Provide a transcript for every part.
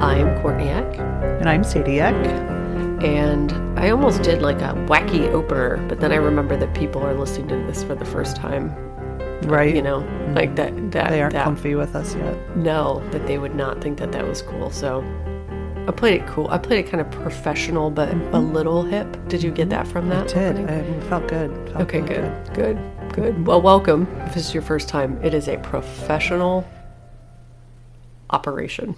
I am Courtney Eck, And I'm Sadie Eck. and I almost did like a wacky opener, but then I remember that people are listening to this for the first time. Right. You know, mm-hmm. like that. that They aren't that, comfy with us yet. No, that they would not think that that was cool. So I played it cool. I played it kind of professional, but mm-hmm. a little hip. Did you get that from that? I did. It felt good. Felt Okay, really good, good, good. Well, welcome. If this is your first time, it is a professional operation.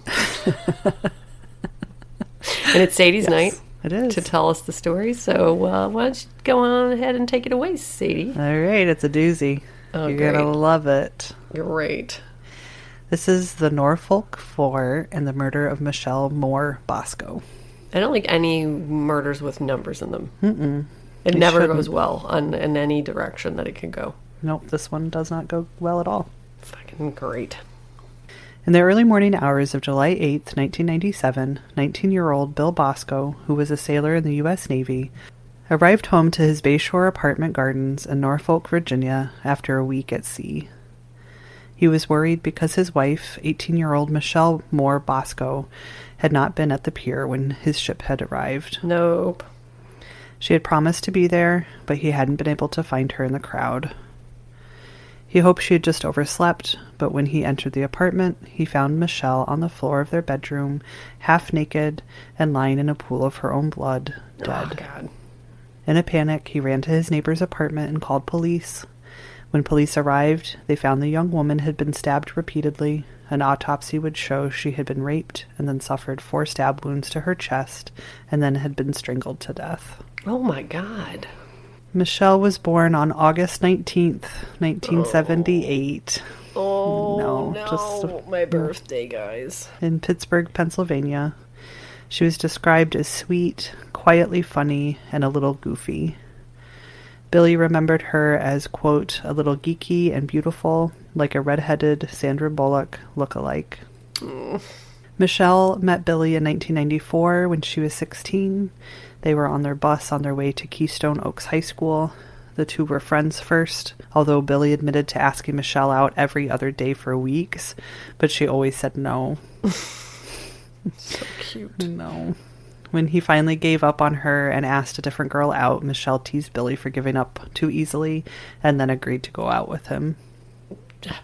and it's Sadie's night It is. to tell us the story. So uh, why don't you go on ahead and take it away, Sadie? All right, it's a doozy. Oh, You're going to love it. Great. This is the Norfolk Four and the murder of Michelle Moore Bosko. I don't like any murders with numbers in them. Mm-mm. It never shouldn't. goes well on, in any direction that it can go. Nope, this one does not go well at all. Fucking great. In the early morning hours of July 8, 1997, 19 year old Bill Bosko, who was a sailor in the U.S. Navy, arrived home to his Bayshore apartment gardens in Norfolk, Virginia, after a week at sea. He was worried because his wife, 18 year old Michelle Moore Bosko, had not been at the pier when his ship had arrived. Nope. She had promised to be there, but he hadn't been able to find her in the crowd. He hoped she had just overslept, but when he entered the apartment, he found Michelle on the floor of their bedroom, half naked and lying in a pool of her own blood, Oh, dead. God. In a panic, he ran to his neighbor's apartment and called police. When police arrived, they found the young woman had been stabbed repeatedly. An autopsy would show she had been raped and then suffered four stab wounds to her chest and then had been strangled to death. Oh, my God. Michelle was born on August 19th, 1978, Oh, No, no. just- my birthday, guys. in Pittsburgh, Pennsylvania. She was described as sweet, quietly funny, and a little goofy. Billy remembered her as, quote, a little geeky and beautiful, like a redheaded Sandra Bullock look-alike. Mm. Michelle met Billy in 1994 when she was 16. They were on their bus on their way to Keystone Oaks High School. The two were friends first, although Billy admitted to asking Michelle out every other day for weeks, but she always said no. So cute. No. When he finally gave up on her and asked a different girl out, Michelle teased Billy for giving up too easily and then agreed to go out with him.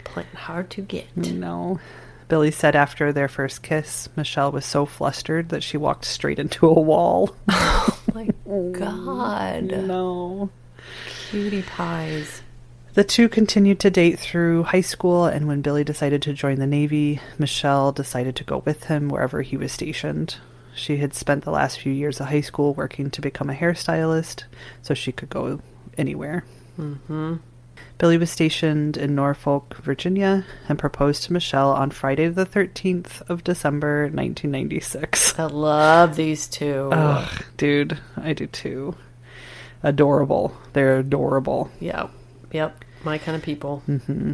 Playing hard to get. No. Billy said after their first kiss, Michelle was so flustered that she walked straight into a wall. Oh my God. no. Cutie pies. The two continued to date through high school, and when Billy decided to join the Navy, Michelle decided to go with him wherever he was stationed. She had spent the last few years of high school working to become a hairstylist, so she could go anywhere. Mm-hmm. Billy was stationed in Norfolk, Virginia, and proposed to Michelle on Friday the 13th of December, 1996. I love these two. Ugh, dude, I do too. Adorable. They're adorable. Yeah. Yep. My kind of people. Mm-hmm.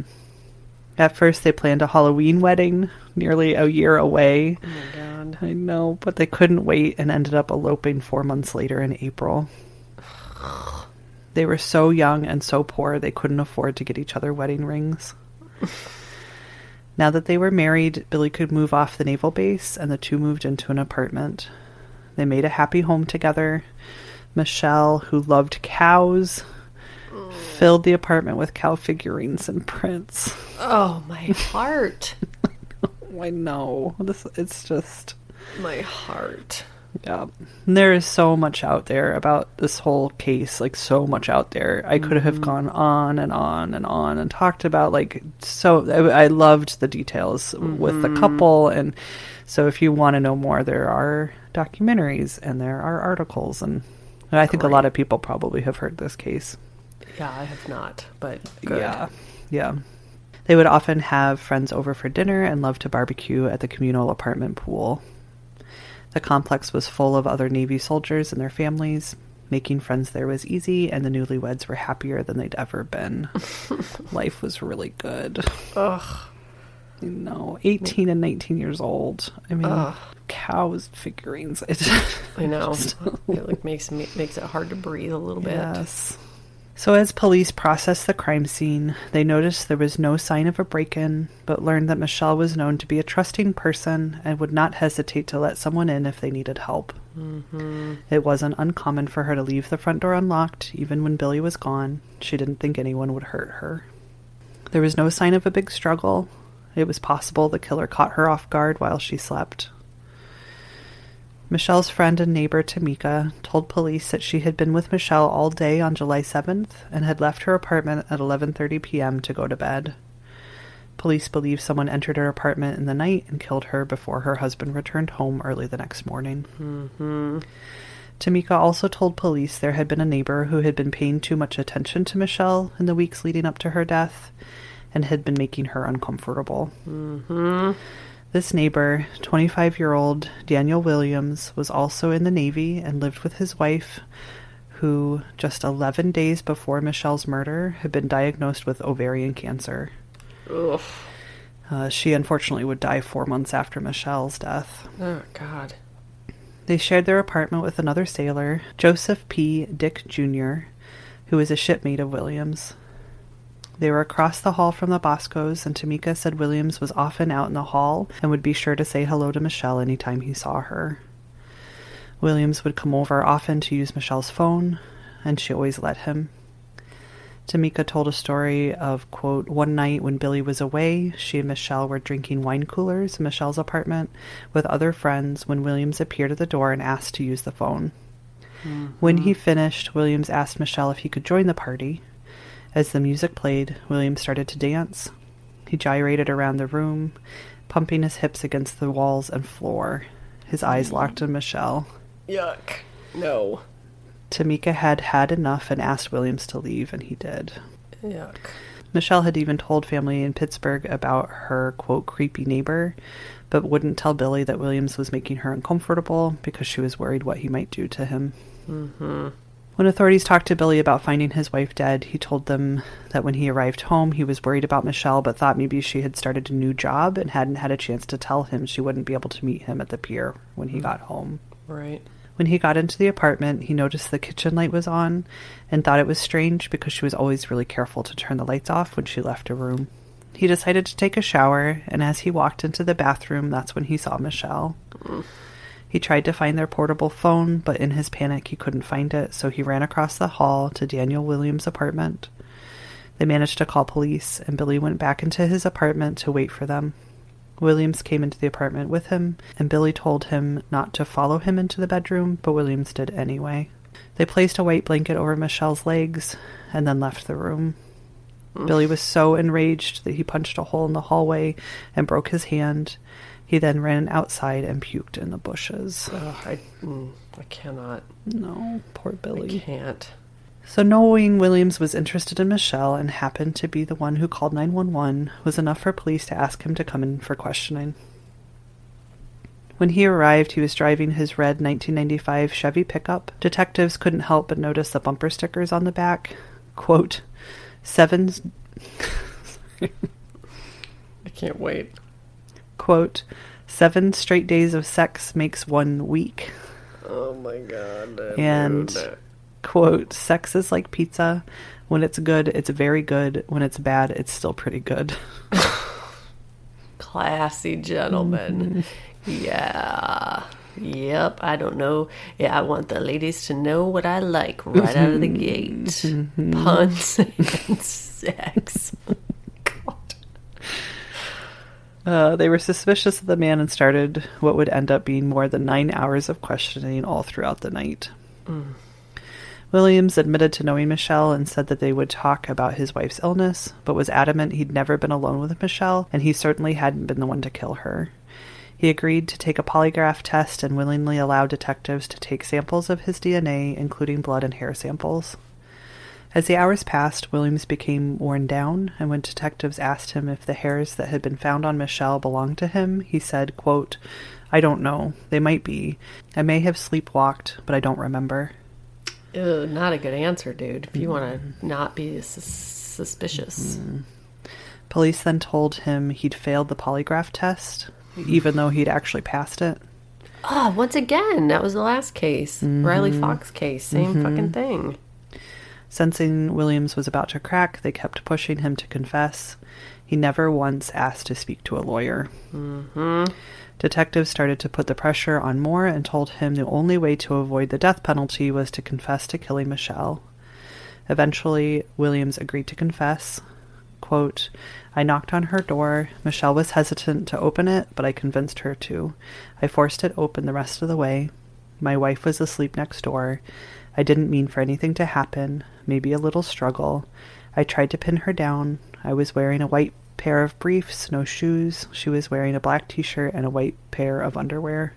At first, they planned a Halloween wedding nearly a year away. Oh my God. I know, but they couldn't wait and ended up eloping four months later in April. They were so young and so poor they couldn't afford to get each other wedding rings. now that they were married, Billy could move off the naval base, and the two moved into an apartment. They made a happy home together. Michelle, who loved cows, mm. filled the apartment with cow figurines and prints. Oh, my heart. I know. This it's just my heart. Yeah. There is so much out there about this whole case, like so much out there. I could have mm-hmm. gone on and on and on and talked about like so I, I loved the details with the mm-hmm. couple and so if you want to know more there are documentaries and there are articles and and I think a lot of people probably have heard this case. Yeah, I have not, but good. Yeah. Yeah. They would often have friends over for dinner and love to barbecue at the communal apartment pool. The complex was full of other Navy soldiers and their families. Making friends there was easy, and the newlyweds were happier than they'd ever been. Life was really good. Ugh. You know, 18 and 19 years old. I mean, Ugh. cows, figurines. It, I know. it like makes me makes it hard to breathe a little bit. Yes. So, as police processed the crime scene, they noticed there was no sign of a break in, but learned that Michelle was known to be a trusting person and would not hesitate to let someone in if they needed help. Mm-hmm. It wasn't uncommon for her to leave the front door unlocked, even when Billy was gone. She didn't think anyone would hurt her. There was no sign of a big struggle. It was possible the killer caught her off guard while she slept. Michelle's friend and neighbor Tamika told police that she had been with Michelle all day on July 7th and had left her apartment at 11:30 p.m. to go to bed. Police believe someone entered her apartment in the night and killed her before her husband returned home early the next morning. Mm-hmm. Tamika also told police there had been a neighbor who had been paying too much attention to Michelle in the weeks leading up to her death and had been making her uncomfortable. Mm-hmm. This neighbor, 25 year old Danial Williams, was also in the Navy and lived with his wife, who, just 11 days before Michelle's murder, had been diagnosed with ovarian cancer. Ugh. Uh, she unfortunately would die four months after Michelle's death. Oh God. They shared their apartment with another sailor, Joseph P. Dick Jr., who was a shipmate of Williams. They were across the hall from the Boskos, and Tamika said Williams was often out in the hall and would be sure to say hello to Michelle anytime he saw her. Williams would come over often to use Michelle's phone, and she always let him. Tamika told a story of, quote, one night when Billy was away, she and Michelle were drinking wine coolers in Michelle's apartment with other friends when Williams appeared at the door and asked to use the phone. Mm-hmm. When he finished, Williams asked Michelle if he could join the party. As the music played, Williams started to dance. He gyrated around the room, pumping his hips against the walls and floor. His eyes mm. locked on Michelle. Yuck. No. Tamika had had enough and asked Williams to leave, and he did. Yuck. Michelle had even told family in Pittsburgh about her, quote, creepy neighbor, but wouldn't tell Billy that Williams was making her uncomfortable because she was worried what he might do to him. Mm-hmm. When authorities talked to Billy about finding his wife dead, he told them that when he arrived home, he was worried about Michelle, but thought maybe she had started a new job and hadn't had a chance to tell him she wouldn't be able to meet him at the pier when he hmm. got home. Right. When he got into the apartment, he noticed the kitchen light was on and thought it was strange because she was always really careful to turn the lights off when she left a room. He decided to take a shower, and as he walked into the bathroom, that's when he saw Michelle. He tried to find their portable phone, but in his panic, he couldn't find it, so he ran across the hall to Danial Williams' apartment. They managed to call police, and Billy went back into his apartment to wait for them. Williams came into the apartment with him, and Billy told him not to follow him into the bedroom, but Williams did anyway. They placed a white blanket over Michelle's legs and then left the room. Billy was so enraged that he punched a hole in the hallway and broke his hand. He then ran outside and puked in the bushes. Ugh, I, mm, I cannot. No, poor Billy. I can't. So knowing Williams was interested in Michelle and happened to be the one who called 911 was enough for police to ask him to come in for questioning. When he arrived, he was driving his red 1995 Chevy pickup. Detectives couldn't help but notice the bumper stickers on the back. Quote, seven, I can't wait. Quote, seven straight days of sex makes one week. Oh my god. And- quote, sex is like pizza. When it's good, it's very good. When it's bad, it's still pretty good. Classy gentleman. Mm-hmm. Yeah. Yep, I don't know. Yeah, I want the ladies to know what I like right out of the mm-hmm. gate. Mm-hmm. Puns and sex. Uh, they were suspicious of the man and started what would end up being more than nine hours of questioning all throughout the night. Williams admitted to knowing Michelle and said that they would talk about his wife's illness, but was adamant he'd never been alone with Michelle, and he certainly hadn't been the one to kill her. He agreed to take a polygraph test and willingly allowed detectives to take samples of his DNA, including blood and hair samples. As the hours passed, Williams became worn down, and when detectives asked him if the hairs that had been found on Michelle belonged to him, he said, quote, I don't know. They might be. I may have sleepwalked, but I don't remember. Ew, not a good answer, dude. If you want to mm-hmm. not be sus- suspicious. Mm-hmm. Police then told him he'd failed the polygraph test, even though he'd actually passed it. Ah, once again, that was the last case. Riley mm-hmm. Fox case. Same fucking thing. Sensing Williams was about to crack, they kept pushing him to confess. He never once asked to speak to a lawyer. Mm-hmm. Detectives started to put the pressure on Moore and told him the only way to avoid the death penalty was to confess to killing Michelle. Eventually, Williams agreed to confess. Quote, I knocked on her door. Michelle was hesitant to open it, but I convinced her to. I forced it open the rest of the way. My wife was asleep next door. I didn't mean for anything to happen, maybe a little struggle. I tried to pin her down. I was wearing a white pair of briefs, no shoes. She was wearing a black t shirt and a white pair of underwear.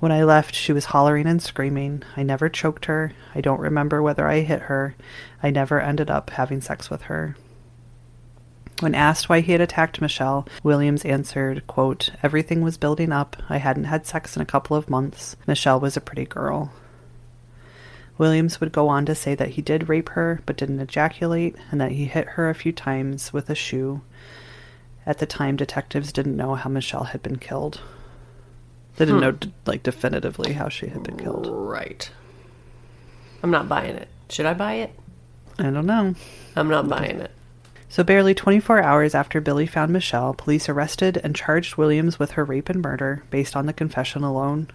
When I left, she was hollering and screaming. I never choked her. I don't remember whether I hit her. I never ended up having sex with her. When asked why he had attacked Michelle, Williams answered, quote, Everything was building up. I hadn't had sex in a couple of months. Michelle was a pretty girl. Williams would go on to say that he did rape her but didn't ejaculate and that he hit her a few times with a shoe. At the time, detectives didn't know how Michelle had been killed. They didn't know, hmm. like, definitively how she had been killed. Right. I'm not buying it. Should I buy it? I don't know. I'm not buying it. So, barely 24 hours after Billy found Michelle, police arrested and charged Williams with her rape and murder based on the confession alone.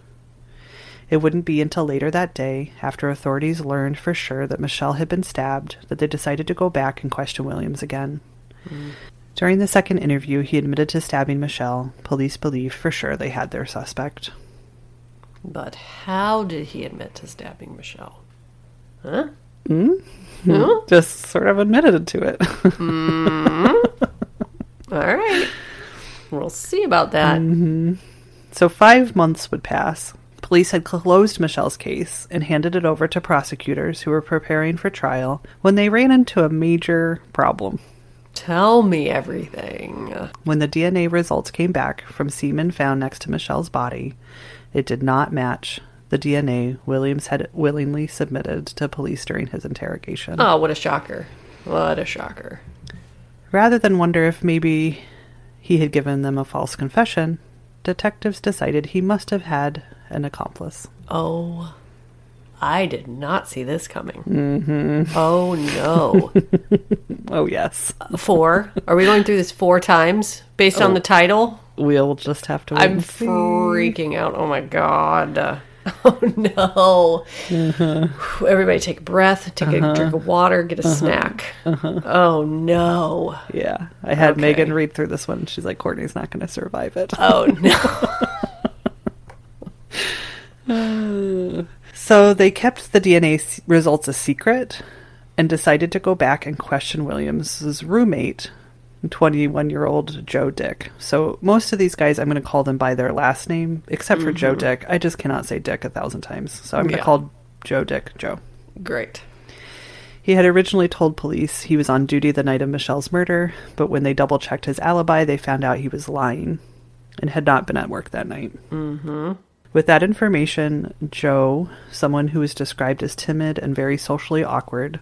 It wouldn't be until later that day, after authorities learned for sure that Michelle had been stabbed, that they decided to go back and question Williams again. Hmm. During the second interview, he admitted to stabbing Michelle. Police believed for sure they had their suspect. But how did he admit to stabbing Michelle? Huh? Hmm? Hmm. Just sort of admitted to it. All right. We'll see about that. Mm-hmm. So five months would pass. Police had closed Michelle's case and handed it over to prosecutors who were preparing for trial when they ran into a major problem. Tell me everything. When the DNA results came back from semen found next to Michelle's body, it did not match the DNA Williams had willingly submitted to police during his interrogation. Oh, what a shocker. What a shocker. Rather than wonder if maybe he had given them a false confession, detectives decided he must have had an accomplice. Oh, I did not see this coming. Mm-hmm. Oh, no. Oh, yes. four? Are we going through this four times based on the title? We'll just have to I'm freaking out. Oh my god. Oh no. Mm-hmm. Everybody take a breath, take Uh-huh. a drink of water, get a snack. Oh no. Yeah. I had Okay. Megan read through this one. She's like, Courtney's not going to survive it. Oh no. So they kept the DNA results a secret and decided to go back and question Williams's roommate, 21 year old Joe Dick. So most of these guys, I'm going to call them by their last name, except for Joe Dick. I just cannot say Dick a thousand times. So I'm going to Yeah. call Joe Dick Joe. Great. He had originally told police he was on duty the night of Michelle's murder, but when they double checked his alibi, they found out he was lying and had not been at work that night. Mm-hmm. With that information, Joe, someone who was described as timid and very socially awkward,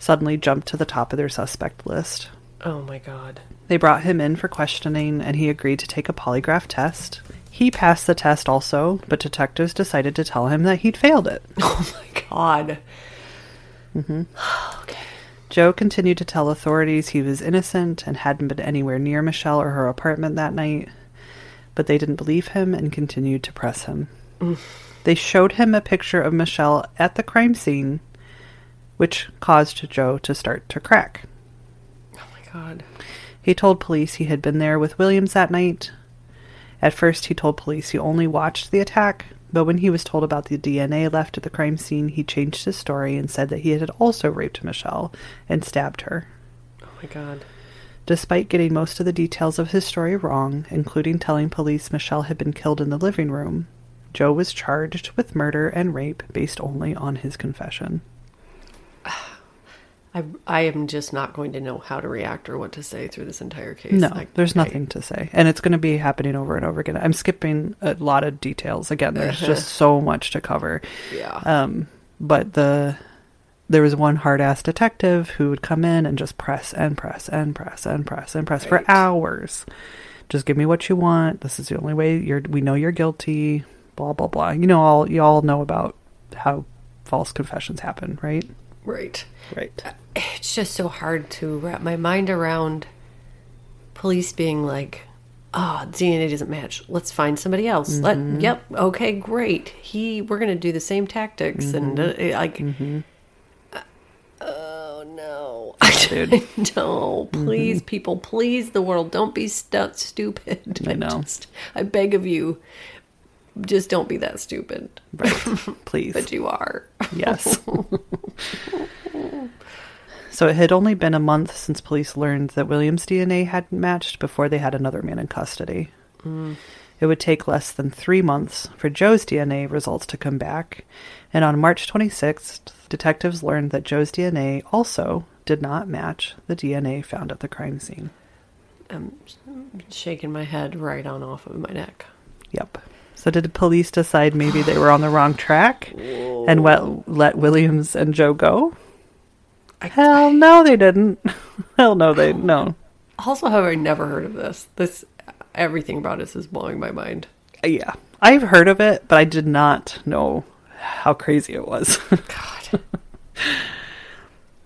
suddenly jumped to the top of their suspect list. Oh my god. They brought him in for questioning, and he agreed to take a polygraph test. He passed the test also, but detectives decided to tell him that he'd failed it. Oh my god. Mm-hmm. Okay. Joe continued to tell authorities he was innocent and hadn't been anywhere near Michelle or her apartment that night, but they didn't believe him and continued to press him. They showed him a picture of Michelle at the crime scene, which caused Joe to start to crack. Oh my god. He told police he had been there with Williams that night. At first, he told police he only watched the attack, but when he was told about the DNA left at the crime scene, he changed his story and said that he had also raped Michelle and stabbed her. Oh my god. Despite getting most of the details of his story wrong, including telling police Michelle had been killed in the living room, Joe was charged with murder and rape based only on his confession. I I am just not going to know how to react or what to say through this entire case. No, Like, there's I- nothing to say. And it's going to be happening over and over again. I'm skipping a lot of details. Again, there's just so much to cover. Yeah. Um, but the there was one hard ass detective who would come in and just press and press and press and press and press Right. for hours. Just give me what you want. This is the only way you're we know you're guilty. Blah blah blah. You know all you all know about how false confessions happen, right? right. Right. It's just so hard to wrap my mind around police being like, "Ah, DNA doesn't match. Let's find somebody else." Let Yep. Okay, great. He we're going to do the same tactics and uh, like uh, No. Dude. no, please mm-hmm. people, please the world, don't be stu- stupid. I know. Just, I beg of you. Just don't be that stupid. Right. Please. But you are. Yes. so it had only been a month since police learned that Williams' DNA hadn't matched before they had another man in custody. Mm. It would take less than three months for Joe's DNA results to come back, and on March 26th, detectives learned that Joe's DNA also did not match the DNA found at the crime scene. I'm shaking my head right on off of my neck. Yep. So did the police decide maybe they were on the wrong track and let, let Williams and Joe go? I- Hell no, they didn't. Hell no, they no. Also, have I never heard of this? This everything about this is blowing my mind. Yeah, I've heard of it, but I did not know how crazy it was. God.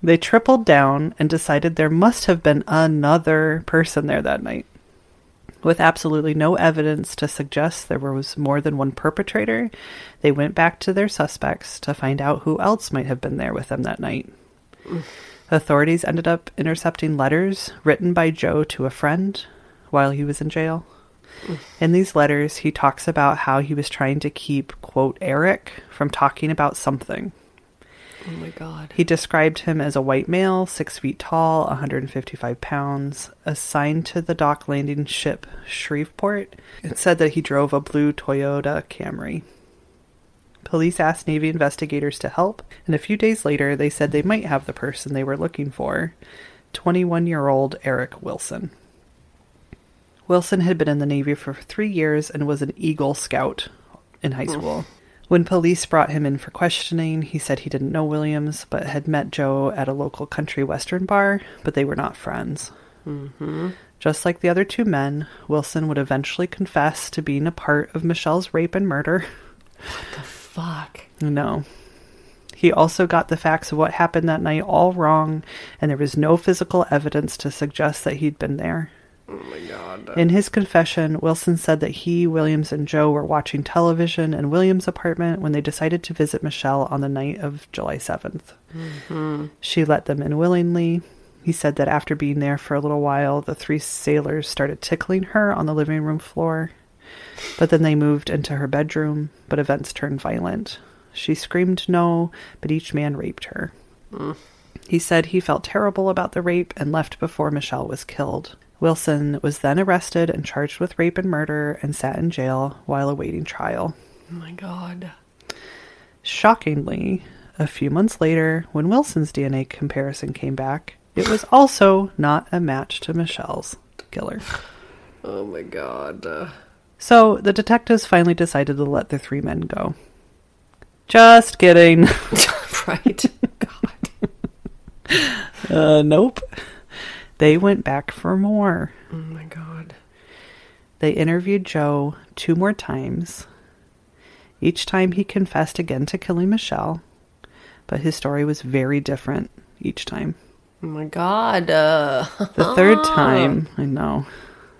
they tripled down and decided there must have been another person there that night. With absolutely no evidence to suggest there was more than one perpetrator, they went back to their suspects to find out who else might have been there with them that night. Authorities ended up intercepting letters written by Joe to a friend while he was in jail. In these letters, he talks about how he was trying to keep, quote, Eric from talking about something. Oh my god. He described him as a white male, six feet tall, 155 pounds, assigned to the dock landing ship Shreveport. It said that he drove a blue Toyota Camry. Police asked Navy investigators to help, and a few days later, they said they might have the person they were looking for 21 year old Eric Wilson. Wilson had been in the Navy for three years and was an Eagle Scout in high school. When police brought him in for questioning, he said he didn't know Williams, but had met Joe at a local country western bar, but they were not friends. Mm-hmm. Just like the other two men, Wilson would eventually confess to being a part of Michelle's rape and murder. What the fuck. No. He also got the facts of what happened that night all wrong, and there was no physical evidence to suggest that he'd been there. Oh my god. In his confession, Wilson said that he, Williams, and Joe were watching television in Williams' apartment when they decided to visit Michelle on the night of July 7th. Mm-hmm. She let them in willingly. He said that after being there for a little while, the three sailors started tickling her on the living room floor. But then they moved into her bedroom, but events turned violent. She screamed no, but each man raped her. Mm. He said he felt terrible about the rape and left before Michelle was killed. Wilson was then arrested and charged with rape and murder and sat in jail while awaiting trial. Oh my god. Shockingly, a few months later, when Wilson's DNA comparison came back, it was also not a match to Michelle's killer. Oh my god. So the detectives finally decided to let the three men go. Just kidding. right. God. Uh, nope. They went back for more. Oh my god. They interviewed Joe two more times. Each time he confessed again to killing Michelle, but his story was very different each time. Oh my god. Uh, The third time, I know.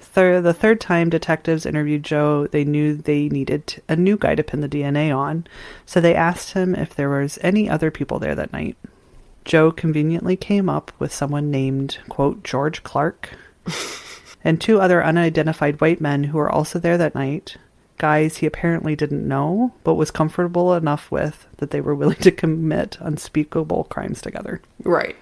Thir- the third time detectives interviewed Joe, they knew they needed a new guy to pin the DNA on, so they asked him if there was any other people there that night. Joe conveniently came up with someone named, quote, George Clark, and two other unidentified white men who were also there that night. Guys he apparently didn't know, but was comfortable enough with that they were willing to commit unspeakable crimes together. right.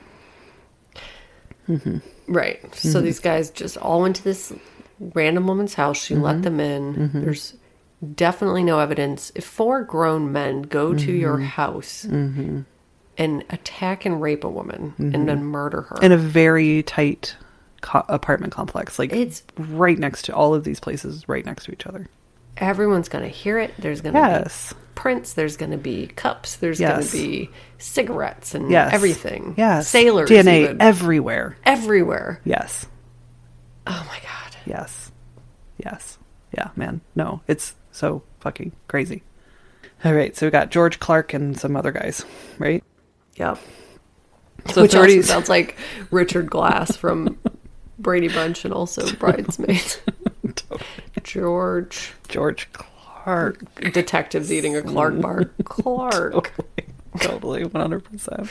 Mm-hmm. Right. So mm-hmm. these guys just all went to this random woman's house. She let mm-hmm. them in. There's definitely no evidence. If four grown men go to your house and attack and rape a woman and then murder her, in a very tight co- apartment complex. Like It's- right next to all of these places, right next to each other. everyone's going to hear it. There's going to Yes. be prints. There's going to be cups. There's Yes. going to be cigarettes and Yes. everything. Yes. Sailors. DNA even. everywhere. everywhere. Yes. Oh my God. Yes. Yes. Yeah, man. No, it's so fucking crazy. All right, so we got George Clark and some other guys, right? Yep. So Which also authorities sounds like Richard Glass from Brady Bunch and also Bridesmaids. George. George Clark. Detectives eating a Clark bar. Clark. totally 100%.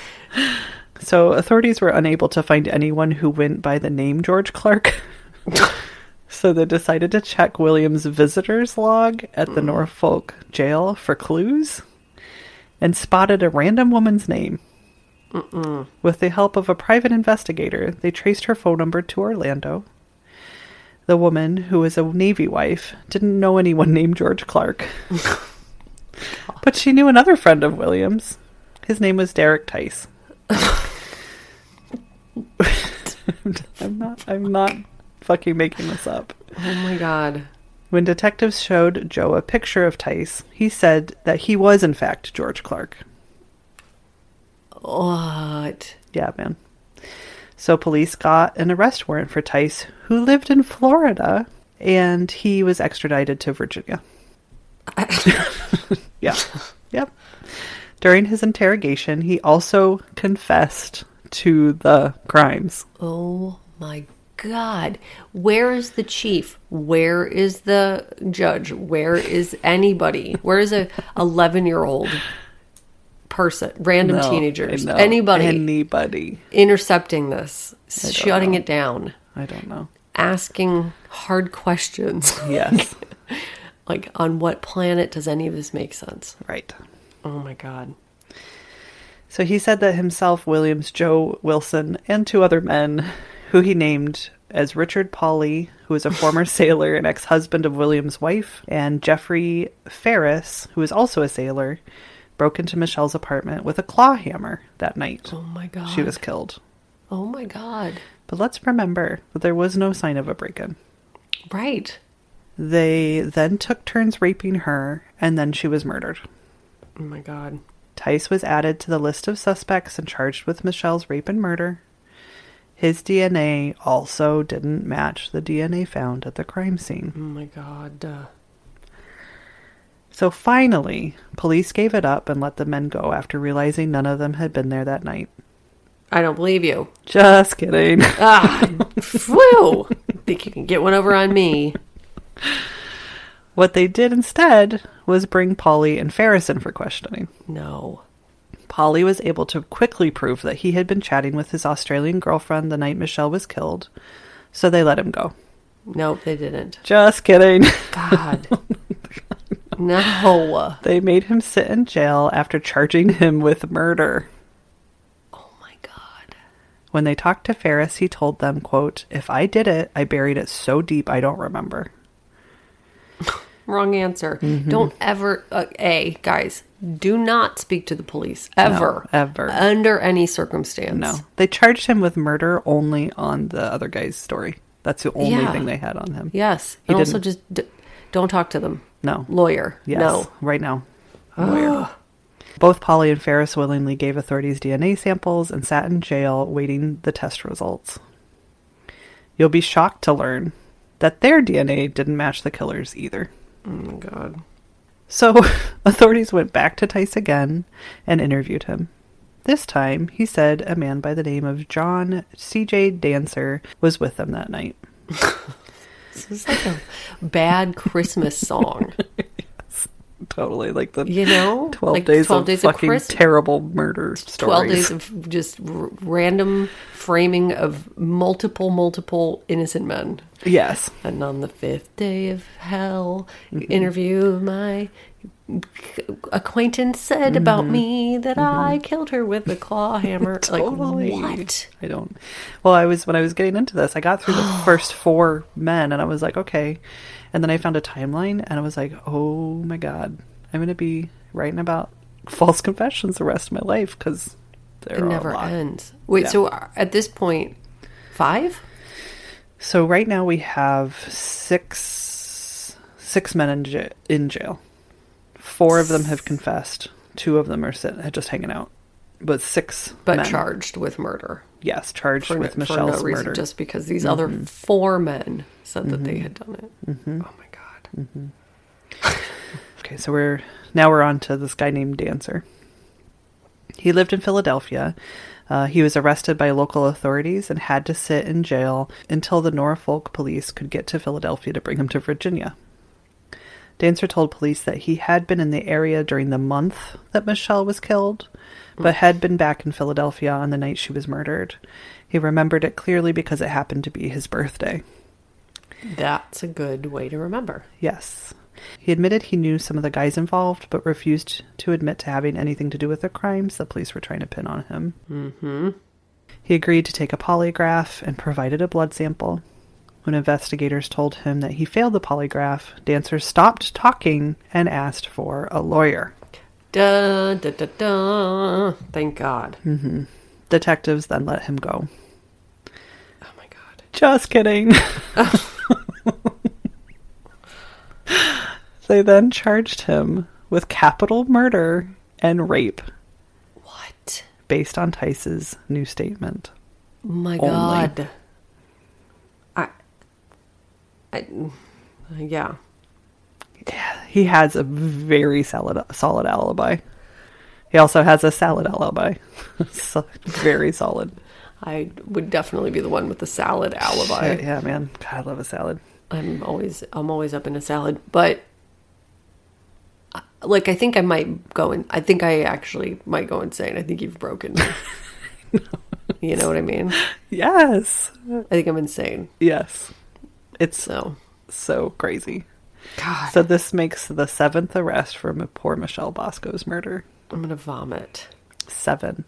So authorities were unable to find anyone who went by the name George Clark. so they decided to check Williams' visitor's log at the mm. Norfolk jail for clues and spotted a random woman's name. With the help of a private investigator, they traced her phone number to Orlando. The woman, who was a Navy wife, didn't know anyone named George Clark. but she knew another friend of Williams. His name was Derek Tice. I'm not I'm not fucking making this up. Oh my God. When detectives showed Joe a picture of Tice, he said that he was in fact George Clark. What? Yeah, man. So police got an arrest warrant for Tice, who lived in Florida, and he was extradited to Virginia. yeah. Yep. During his interrogation, he also confessed to the crimes. Oh my God. Where is the chief? Where is the judge? Where is anybody? Where is a 11 year old person, random No, teenagers, anybody Anybody. intercepting this, shutting it down, I don't know. asking hard questions? Yes. like, on what planet does any of this make sense? right. Oh my God. So he said that himself, Williams, Joe Wilson, and two other men, who he named as Richard Pauley, who is a former sailor and ex husband of Williams' wife, and Jeffrey Farris, who is also a sailor, broke into Michelle's apartment with a claw hammer that night. Oh my God. She was killed. Oh my God. But let's remember that there was no sign of a break in. Right. They then took turns raping her, and then she was murdered. Oh my God. Tice was added to the list of suspects and charged with Michelle's rape and murder. His DNA also didn't match the DNA found at the crime scene. Oh my God. Uh, So finally, police gave it up and let the men go after realizing none of them had been there that night. I don't believe you. Just kidding. Ah, phew. Think you can get one over on me? what they did instead was bring Pauley and Farris in for questioning. No. Pauley was able to quickly prove that he had been chatting with his Australian girlfriend the night Michelle was killed, so they let him go. Nope, they didn't. Just kidding. God. No. They made him sit in jail after charging him with murder. Oh my God. When they talked to Farris, he told them, quote, If I did it, I buried it so deep I don't remember. Wrong answer. Don't ever. Uh, a guys, do not speak to the police ever, ever. under any circumstance. No. They charged him with murder only on the other guy's story. That's the only Yeah. thing they had on him. Yes, He and also didn't- just d- don't talk to them. No. Lawyer. Yes. No. Right now. Ah. Lawyer. Both Pauley and Farris willingly gave authorities DNA samples and sat in jail waiting the test results. You'll be shocked to learn that their DNA didn't match the killer's either. Oh my God. So authorities went back to Tice again and interviewed him. This time, he said a man by the name of John C.J. Danser was with them that night. This is like a bad Christmas song. Totally, like the You know? 12 Like days 12 of days of fucking Christ- terrible murder stories. 12 days of just r- random framing of multiple, multiple innocent men. Yes. And on the fifth day of hell, Mm-hmm. interview my acquaintance said about Mm-hmm. me that I killed her with a claw hammer. Totally. Like, what? I don't. Well, I was when I was getting into this, I got through the first four men, and I was like, okay. And then I found a timeline, and I was like, oh my god, I'm gonna be writing about false confessions the rest of my life because It they're never a lot. ends. Wait, Yeah. so at this point, five? So right now we have six six men in, j- in jail. Four of them have confessed. Two of them are sit- just hanging out. But six, But men, charged with murder. yes, charged For, with no- for Michelle's no reason, murder. just because these other mm-hmm. four men said that they mm-hmm. had done it. Mm-hmm. Oh my God. Okay, so we're now we're on to this guy named Danser. He lived in Philadelphia. Uh, he was arrested by local authorities and had to sit in jail until the Norfolk police could get to Philadelphia to bring him to Virginia. Danser told police that he had been in the area during the month that Michelle was killed, but had been back in Philadelphia on the night she was murdered. He remembered it clearly because it happened to be his birthday. That's a good way to remember. Yes. He admitted he knew some of the guys involved, but refused to admit to having anything to do with the crimes the police were trying to pin on him. Mm-hmm. He agreed to take a polygraph and provided a blood sample. When investigators told him that he failed the polygraph, Danser stopped talking and asked for a lawyer. Da, da, da, da. Thank God. Mm-hmm. Detectives then let him go. Oh my God. Just kidding. they then charged him with capital murder and rape What? based on Tice's new statement. Oh my Only. God. I, I, yeah. He has a very solid solid alibi. He also has a salad alibi. so, very solid. I would definitely be the one with the salad alibi. Yeah, yeah, man. God, I love a salad. I'm always I'm always up in a salad, but uh, like I think I might go and I think I actually might go insane. I think you've broken me. you know what I mean? Yes. I think I'm insane. Yes. It's So so crazy. God, So this makes the seventh arrest for poor Michelle Bosko's murder. I'm gonna vomit. 7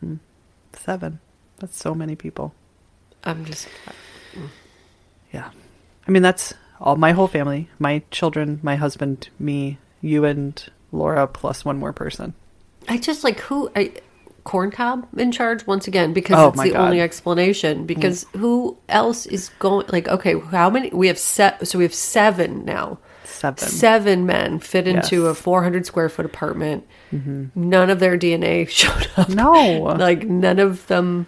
hmm Seven. That's so many people. I'm just Yeah. I mean, that's all my whole family, my children, my husband, me, you, and Laura, plus one more person. I just like who I corn cob in charge once again because Oh it's the God. Mm. only explanation. Because who else is going? Like, okay, how many? We have set. So we have seven now. Seven. Seven men fit into Yes. Mm-hmm. a 400 square foot apartment. None of their DNA showed up. No. like none of them.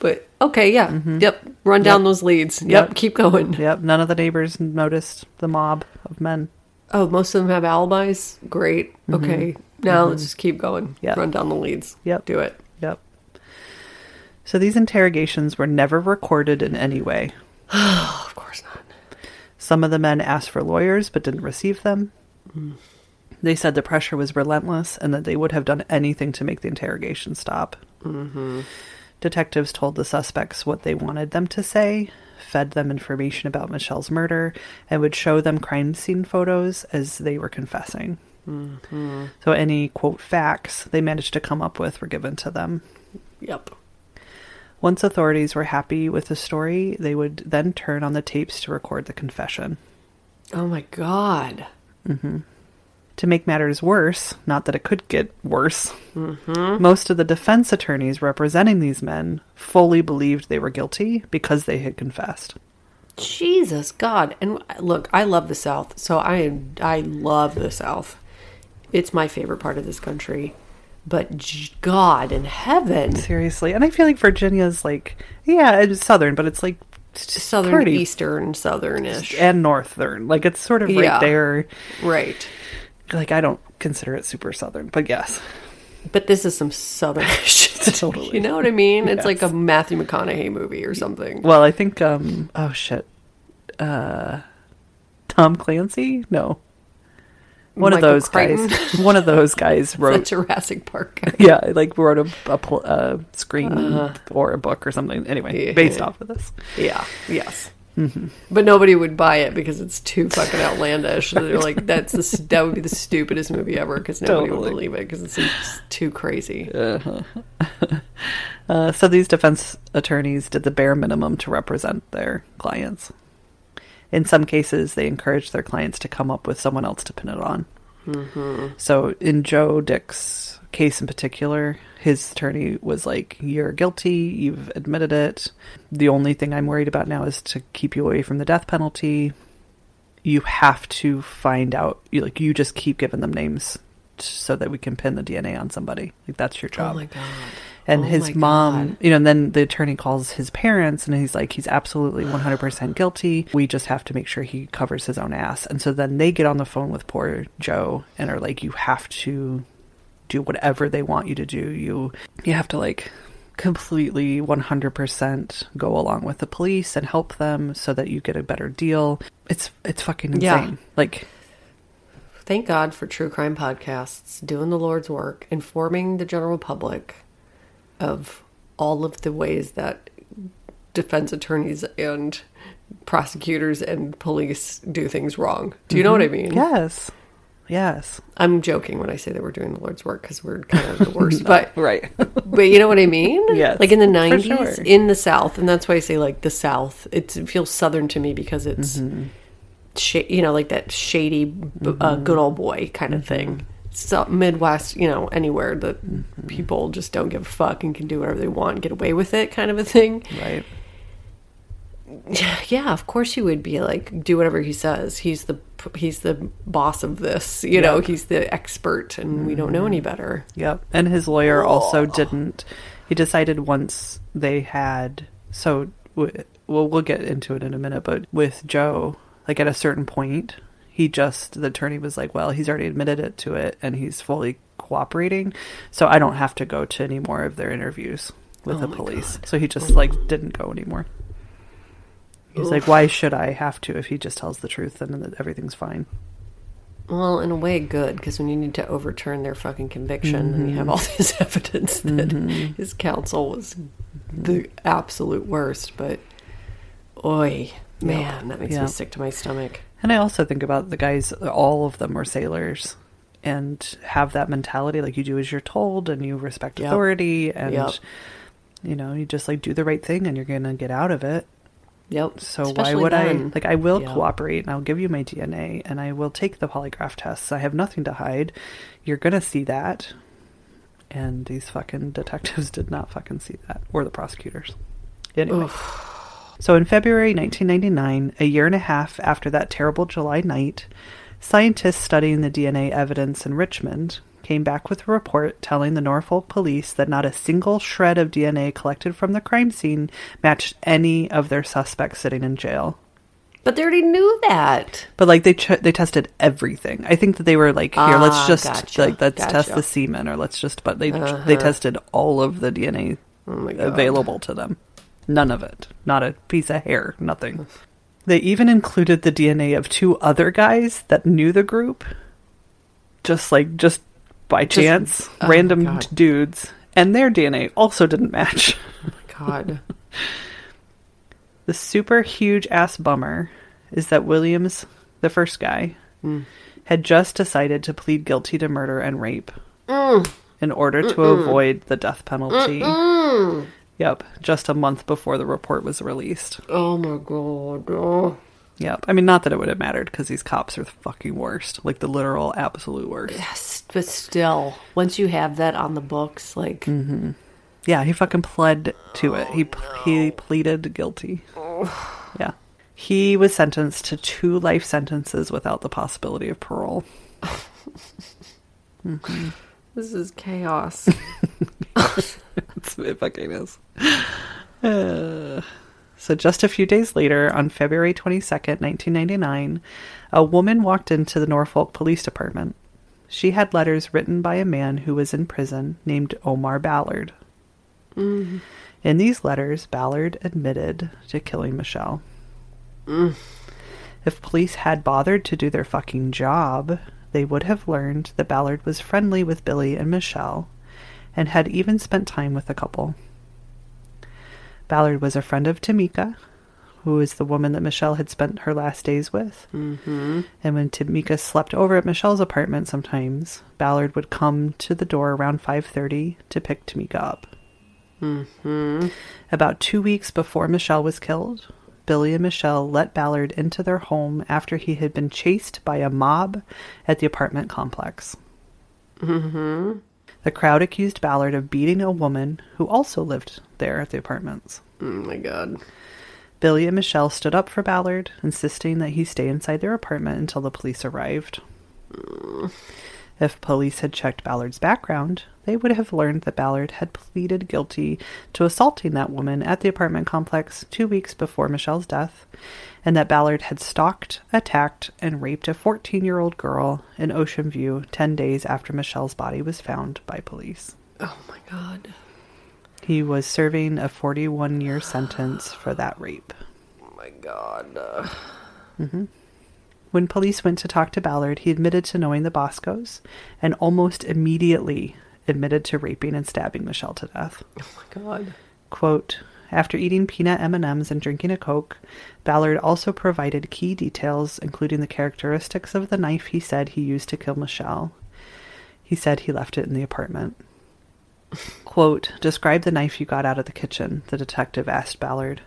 But okay, yeah, yep. Run down those leads. Yep, Mm-hmm. Yep. keep going. Yep. None of the neighbors noticed the mob of men. Oh, most of them have alibis. Great. Okay, now let's just keep going. Mm-hmm. Yep. Run down the leads. Yep. Do it. Yep. So these interrogations were never recorded in any way. Of course not. Some of the men asked for lawyers but didn't receive them. They said the pressure was relentless and that they would have done anything to make the interrogation stop. Mm-hmm. Detectives told the suspects what they wanted them to say, fed them information about Michelle's murder, and would show them crime scene photos as they were confessing. So any, quote, facts they managed to come up with were given to them. Yep. Once authorities were happy with the story, they would then turn on the tapes to record the confession. Oh my god. Mm-hmm. To make matters worse, not that it could get worse, mm-hmm. most of the defense attorneys representing these men fully believed they were guilty because they had confessed. Jesus God. And look, I love the South. So I I love the South. It's my favorite part of this country. But God in heaven, Seriously. And I feel like Virginia's like, yeah, it's southern, but it's like southern, pretty- eastern, southernish. and northern. Like it's sort of right Yeah. there. Right. Like I don't consider it super southern, but yes. But this is some southern shit. Totally. You know what I mean? It's like a Matthew McConaughey movie or something. Well, I think um oh shit. Uh Tom Clancy? No. One Michael of those Crichton? guys. One of those guys The wrote Jurassic Park guy. yeah, like wrote a, a, pl- a screen or a book or something. Anyway, Uh-huh. Yeah. based off of this. Yeah. Yes. Mm-hmm. But nobody would buy it because it's too fucking outlandish. They're like, that's the, that would be the stupidest movie ever because nobody Totally. would believe it because it's too crazy. Uh, so these defense attorneys did the bare minimum to represent their clients. In some cases, they encourage their clients to come up with someone else to pin it on. Mm-hmm. So in Joe Dick's case in particular, his attorney was like, "You're guilty. You've admitted it. The only thing I'm worried about now is to keep you away from the death penalty. You have to find out. You like you just keep giving them names." t- So that we can pin the DNA on somebody, like that's your oh job Oh my God. And Oh his mom God. you know and then the attorney calls his parents and he's like he's absolutely 100% guilty. We just have to make sure he covers his own ass. And so then they get on the phone with poor joe and are like you have to do whatever they want you to do. You you have to like completely 100% go along with the police and help them so that you get a better deal. It's it's fucking insane. Yeah. like Thank God for true crime podcasts doing the Lord's work, informing the general public of all of the ways that defense attorneys and prosecutors and police do things wrong. Do you know what I mean? yes yes I'm joking when I say that we're doing the Lord's work because we're kind of the worst, but right but you know what I mean? Yes, Like in the 90s sure. in the South, and that's why I say like the South. It's, it feels Southern to me because it's, Mm-hmm. sh- you know, like that shady, b uh, good old boy kind of thing. Midwest, you know, anywhere that Mm-hmm. people just don't give a fuck and can do whatever they want and get away with it kind of a thing. right Yeah, of course you would be like, do whatever he says. He's the he's the boss of this, you know. He's the expert, and we don't know any better. Yep. And his lawyer also didn't. He decided once they had. So, well, we'll get into it in a minute, but with Joe, like at a certain point, he just, the attorney was like, well, he's already admitted it to it and he's fully cooperating. So I don't have to go to any more of their interviews with Oh the police. God. So he just, oh. like, didn't go anymore. He's like, why should I have to if he just tells the truth then everything's fine? Well, in a way, good because when you need to overturn their fucking conviction, and you have mm-hmm. all this evidence that mm-hmm. his counsel was mm-hmm. the absolute worst. But, oi, man, that makes Yeah. me sick to my stomach. And I also think about the guys, all of them were sailors and have that mentality like you do as you're told and you respect Yep. authority and Yep. you know, you just like do the right thing and you're going to get out of it. Yep. So Especially why would then. I like I will Yeah. cooperate and I'll give you my DNA and I will take the polygraph tests. I have nothing to hide. You're going to see that. And these fucking detectives did not fucking see that or the prosecutors. Anyway. So in February 1999, a year and a half after that terrible July night, scientists studying the DNA evidence in Richmond came back with a report telling the Norfolk police that not a single shred of DNA collected from the crime scene matched any of their suspects sitting in jail. But they already knew that. But like they ch- they tested everything. I think that they were like, here, let's Ah, just gotcha, like let's test gotcha. Uh-huh. the semen, or let's just. But they they tested all of the DNA Oh available to them. None of it. Not a piece of hair. Nothing. They even included the DNA of two other guys that knew the group. Just like just by chance, oh random dudes, and their DNA also didn't match. Oh my god. The super huge ass bummer is that Williams, the first guy, Hmm. had just decided to plead guilty to murder and rape Mm. in order to avoid the death penalty. Yep, just a month before the report was released. Oh my God. Oh. Yep. I mean, not that it would have mattered because these cops are the fucking worst. Like the literal absolute worst. Yes, but still, once you have that on the books, like, Mm-hmm. Yeah, he fucking pled to it. He he pleaded guilty. Yeah. He was sentenced to two life sentences without the possibility of parole. this is chaos. It fucking is. Uh, so just a few days later, on February 22nd, 1999, a woman walked into the Norfolk Police Department. she had letters written by a man who was in prison named Omar Ballard. In these letters, Ballard admitted to killing Michelle. If police had bothered to do their fucking job, they would have learned that Ballard was friendly with Billy and Michelle and had even spent time with the couple. Ballard was a friend of Tamika, who was the woman that Michelle had spent her last days with. Mm-hmm. And when Tamika slept over at Michelle's apartment sometimes, Ballard would come to the door around 5:30 to pick Tamika up. Mm-hmm. About 2 weeks before Michelle was killed, Billy and Michelle let Ballard into their home after he had been chased by a mob at the apartment complex. The crowd accused Ballard of beating a woman who also lived there at the apartments. Oh my god. Billy and Michelle stood up for Ballard, insisting that he stay inside their apartment until the police arrived. Mm. If police had checked Ballard's background, they would have learned that Ballard had pleaded guilty to assaulting that woman at the apartment complex two weeks before Michelle's death, and that Ballard had stalked, attacked, and raped a 14 year old girl in Ocean View 10 days after Michelle's body was found by police. Oh my god. He was serving a 41 year sentence for that rape. Oh my god. Uh, When police went to talk to Ballard, he admitted to knowing the Boskos and almost immediately admitted to raping and stabbing Michelle to death. oh my god. Quote, after eating peanut M&Ms and drinking a Coke, Ballard also provided key details including the characteristics of the knife he said he used to kill Michelle. He said he left it in the apartment. Quote, describe the knife you got out of the kitchen, the detective asked Ballard.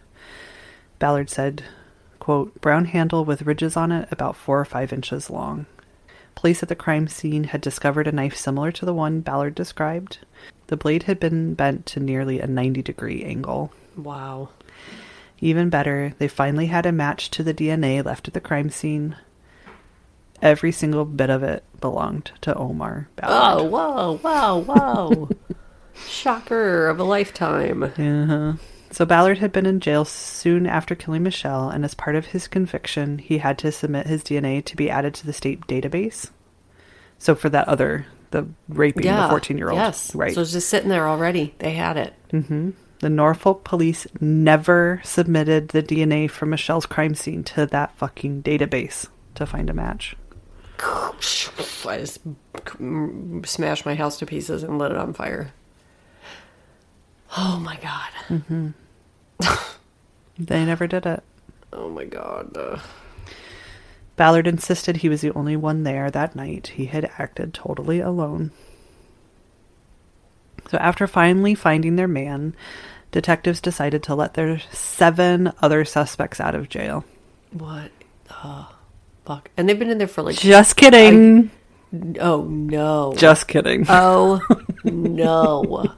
Ballard said, quote, brown handle with ridges on it about four or five inches long. Police at the crime scene had discovered a knife similar to the one Ballard described. The blade had been bent to nearly a 90 degree angle. Wow. Even better, they finally had a match to the DNA left at the crime scene. Every single bit of it belonged to Omar Ballard. Oh, whoa, whoa, whoa. Shocker of a lifetime. Uh-huh. So Ballard had been in jail soon after killing Michelle, and as part of his conviction, he had to submit his DNA to be added to the state database. So for that other, the raping Yeah. the fourteen-year-old, Yes. right? So it's just sitting there already. They had it. Mm-hmm. the Norfolk police never submitted the DNA from Michelle's crime scene to that fucking database to find a match. I just smashed my house to pieces and lit it on fire. Oh my god. Mm-hmm. They never did it. Oh my god. Uh, Ballard insisted he was the only one there that night. He had acted totally alone. So, after finally finding their man, detectives decided to let their seven other suspects out of jail. what the fuck? And they've been in there for like. Just kidding. Oh no. Just kidding. Oh no.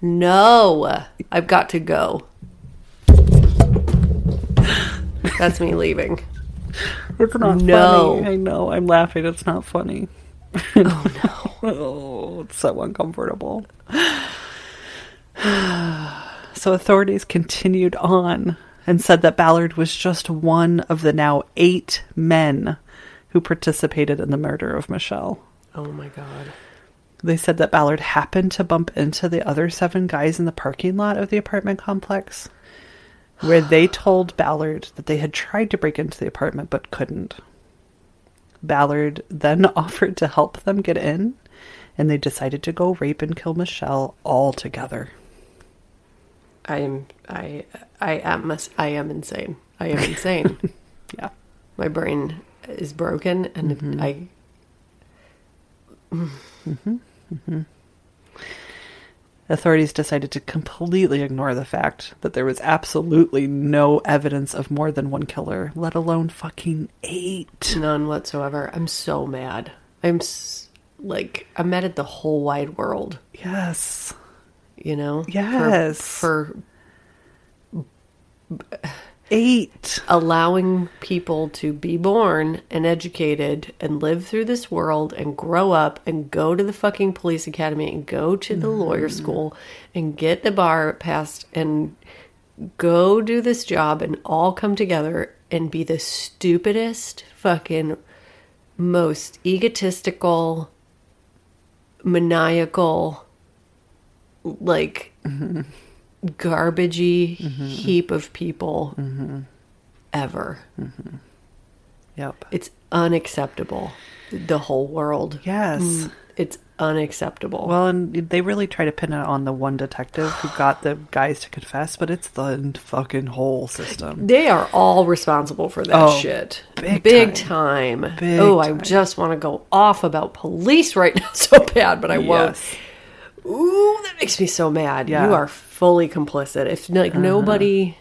No. I've got to go. That's me leaving. it's not no. funny. I know. I'm laughing. It's not funny. Oh no. Oh, it's so uncomfortable. so authorities continued on and said that Ballard was just one of the now eight men who participated in the murder of Michelle. Oh my god. They said that Ballard happened to bump into the other seven guys in the parking lot of the apartment complex, where they told Ballard that they had tried to break into the apartment but couldn't. Ballard then offered to help them get in, and they decided to go rape and kill Michelle all together. I am I I am I am insane. I am insane. Yeah. My brain is broken and Mm-hmm. I Authorities decided to completely ignore the fact that there was absolutely no evidence of more than one killer, let alone fucking eight. none whatsoever. I'm so mad. I'm s- like I'm mad at the whole wide world, Yes. you know? For- Yes. For, Eight. allowing people to be born and educated and live through this world and grow up and go to the fucking police academy and go to the mm. lawyer school and get the bar passed and go do this job and all come together and be the stupidest fucking most egotistical, maniacal, like mm-hmm. Garbagey mm-hmm. heap of people mm-hmm. ever. Mm-hmm. Yep. It's unacceptable. The whole world. Yes. Mm, it's unacceptable. Well, and they really try to pin it on the one detective who got the guys to confess, but it's the fucking whole system. they are all responsible for that Oh, shit. big time. Big oh, I time. just want to go off about police right now so bad, but I won't. Ooh, that makes me so mad. Yeah. Uh-huh. You are fully complicit. If like nobody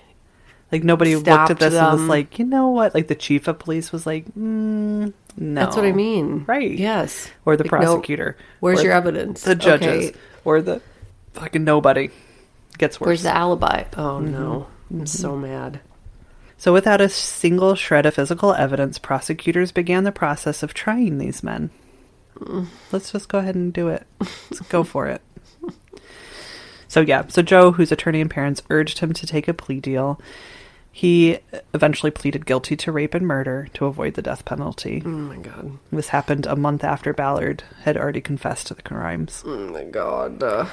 Like nobody looked at this and was like, you know what? Like the chief of police was like, mm, no. That's what I mean. Right. Yes. Or the Like, no- prosecutor. where's or your evidence? The judges. Okay, Or the fucking nobody. Gets worse. Where's the alibi? Oh Mm-hmm. no. I'm so mad. So, without a single shred of physical evidence, prosecutors began the process of trying these men. Let's just go ahead and do it. Let's go for it. So, yeah, so Joe, whose attorney and parents urged him to take a plea deal, he eventually pleaded guilty to rape and murder to avoid the death penalty. Oh my god. This happened a month after Ballard had already confessed to the crimes. Oh my god. Uh,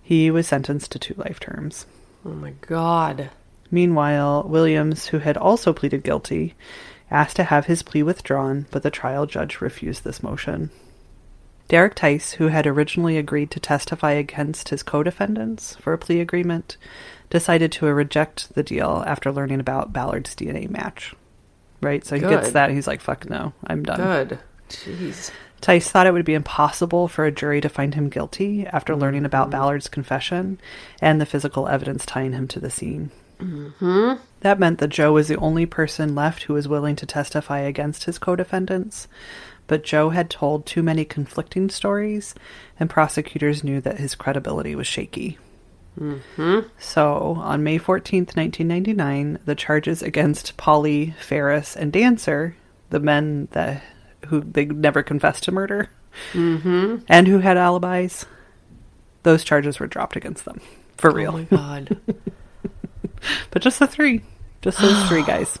He was sentenced to two life terms. oh my god. Meanwhile, Williams, who had also pleaded guilty, asked to have his plea withdrawn, but the trial judge refused this motion. Derek Tice, who had originally agreed to testify against his co defendants for a plea agreement, decided to reject the deal after learning about Ballard's DNA match. Right? So he gets Good. that. He's like, fuck no, I'm done. Good. Jeez. Tice thought it would be impossible for a jury to find him guilty after learning about mm-hmm. Ballard's confession and the physical evidence tying him to the scene. Mm-hmm. That meant that Joe was the only person left who was willing to testify against his co defendants, but Joe had told too many conflicting stories, and prosecutors knew that his credibility was shaky. Mm-hmm. So, on May 14th, 1999, the charges against Pauley, Farris, and Danser, the men that who they never confessed to murder, mm-hmm. and who had alibis, those charges were dropped against them. For oh real. Oh my god. But just the three. Just those three guys.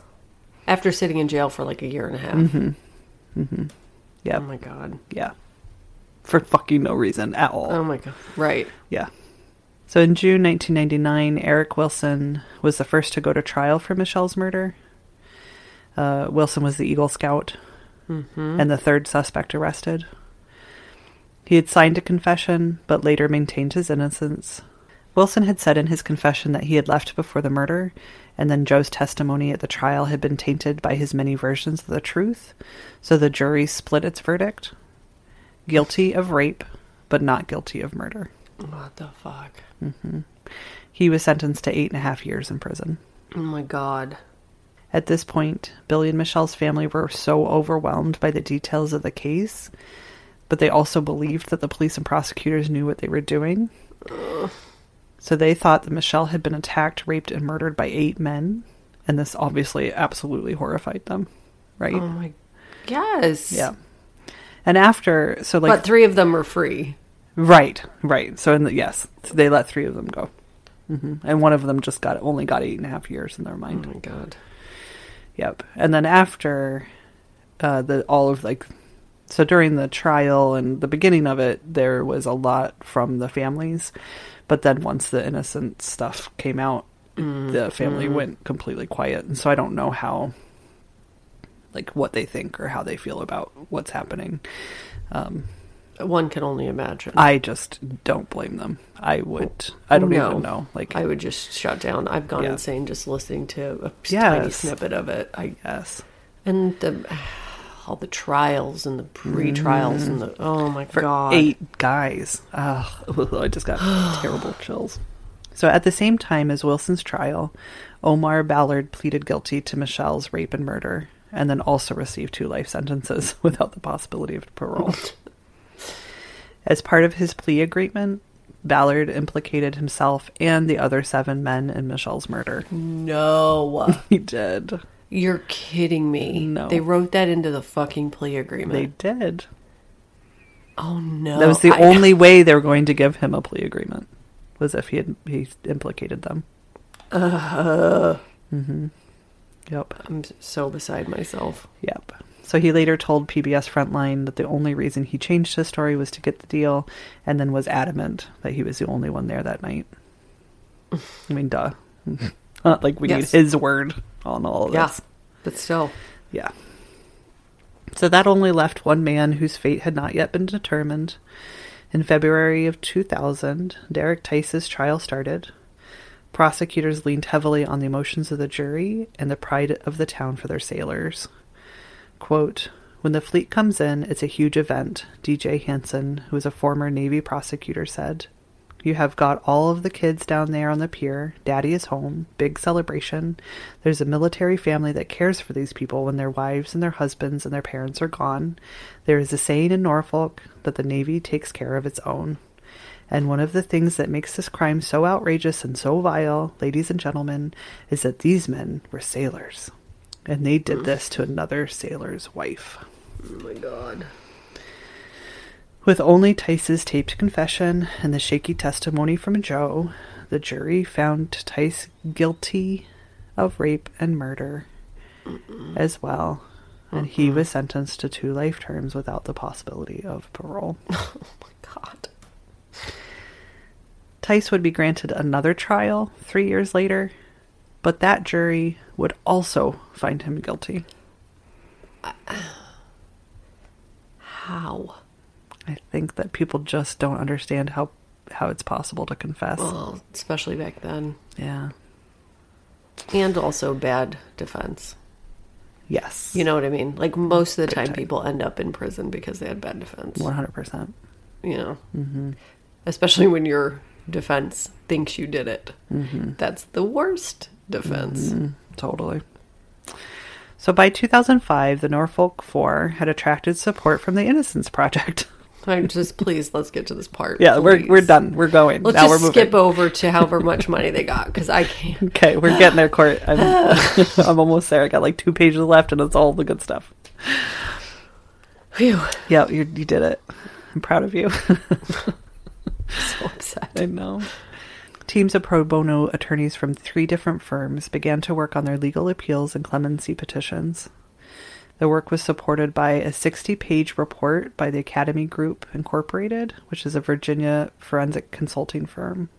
After sitting in jail for like a year and a half. Mm-hmm. mm-hmm. Yeah. Oh my god. Yeah. For fucking no reason at all. Oh my god. Right. Yeah. So in June 1999, Eric Wilson was the first to go to trial for Michelle's murder. Uh, Wilson was the Eagle Scout and the third suspect arrested. He had signed a confession, but later maintained his innocence. Wilson had said in his confession that he had left before the murder, and then Joe's testimony at the trial had been tainted by his many versions of the truth, so the jury split its verdict guilty of rape, but not guilty of murder. What the fuck? Mm-hmm. He was sentenced to eight and a half years in prison. Oh my god. At this point, Billy and Michelle's family were so overwhelmed by the details of the case, but they also believed that the police and prosecutors knew what they were doing. So they thought that Michelle had been attacked, raped, and murdered by eight men, and this obviously absolutely horrified them, right? Oh my. Yes. Yeah. And after, so like, but three of them were free. right, right. So in the, yes, they let three of them go, hmm and one of them just got only got eight and a half years in their mind. Oh my god. Yep. And then after uh, the all of like so during the trial and the beginning of it, there was a lot from the families, but then once the innocent stuff came out, the family went completely quiet, and so I don't know how like what they think or how they feel about what's happening. Um, One can only imagine. I just don't blame them. I would. I don't No. even know. Like, I would just shut down. I've gone Yeah. insane just listening to a tiny snippet of it. I guess. and the all the trials and the pre-trials and the mm. oh my for god. eight guys. Ugh, I just got terrible chills. So, at the same time as Wilson's trial, Omar Ballard pleaded guilty to Michelle's rape and murder, and then also received two life sentences without the possibility of parole. As part of his plea agreement, Ballard implicated himself and the other seven men in Michelle's murder. No. He did. You're kidding me. No. They wrote that into the fucking plea agreement. They did. oh no. That was the I- only way they were going to give him a plea agreement, was if he had he implicated them. Uh, mm-hmm. Yep. I'm so beside myself. Yep. So he later told PBS Frontline that the only reason he changed his story was to get the deal, and then was adamant that he was the only one there that night. I mean, duh. Not like we Yes. need his word on all of Yeah. this. But still. Yeah. So that only left one man whose fate had not yet been determined. In February of 2000, Derek Tice's trial started. Prosecutors leaned heavily on the emotions of the jury and the pride of the town for their sailors. Quote, When the fleet comes in, it's a huge event, DJ Hansen, who was a former Navy prosecutor, said. You have got all of the kids down there on the pier. Daddy is home. Big celebration. There's a military family that cares for these people when their wives and their husbands and their parents are gone. There is a saying in Norfolk that the Navy takes care of its own. And one of the things that makes this crime so outrageous and so vile, ladies and gentlemen, is that these men were sailors. And they did this to another sailor's wife. Oh my god. With only Tice's taped confession and the shaky testimony from Joe, the jury found Tice guilty of rape and murder as well, and he mm-hmm. was sentenced to two life terms without the possibility of parole. Oh my god. Tice would be granted another trial three years later, but that jury would also find him guilty. How? I think that people just don't understand how how it's possible to confess. Well, especially back then. Yeah. And also bad defense. Yes. You know what I mean? Like most of the time, time. people end up in prison because they had bad defense. One hundred percent. You know? Mm-hmm. Especially when your defense thinks you did it. Mm-hmm. That's the worst defense. Totally. So by 2005, the Norfolk Four had attracted support from the Innocence Project. I'm just, please, let's get to this part. yeah, we're we're done. We're going. Let's now we're just moving. skip over to however much money they got because I can't. Okay, we're getting there, Court. I'm, I'm almost there. I got like two pages left, and it's all the good stuff. Phew. Yeah, you you did it. I'm proud of you. So upset. I know. Teams of pro bono attorneys from three different firms began to work on their legal appeals and clemency petitions. The work was supported by a 60 page report by the Academy Group Incorporated, which is a Virginia forensic consulting firm.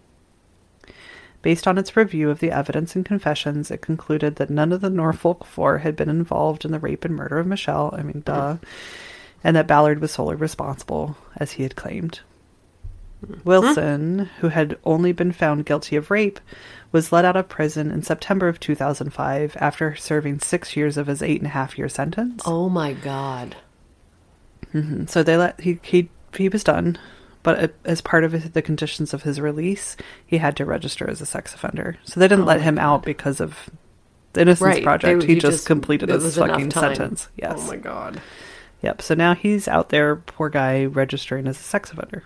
Based on its review of the evidence and confessions, it concluded that none of the Norfolk Four had been involved in the rape and murder of Michelle. I mean, duh. And that Ballard was solely responsible, as he had claimed. Wilson, who had only been found guilty of rape, was let out of prison in September of 2005 after serving six years of his eight and a half year sentence. Oh my god. Mm-hmm. So they let he he he was done, but as part of the conditions of his release, he had to register as a sex offender. So they didn't Oh let him out because of the Innocence Right. Project. they- he you just, completed his fucking sentence. Oh yes. Oh my god. Yep. So now he's out there, poor guy, registering as a sex offender.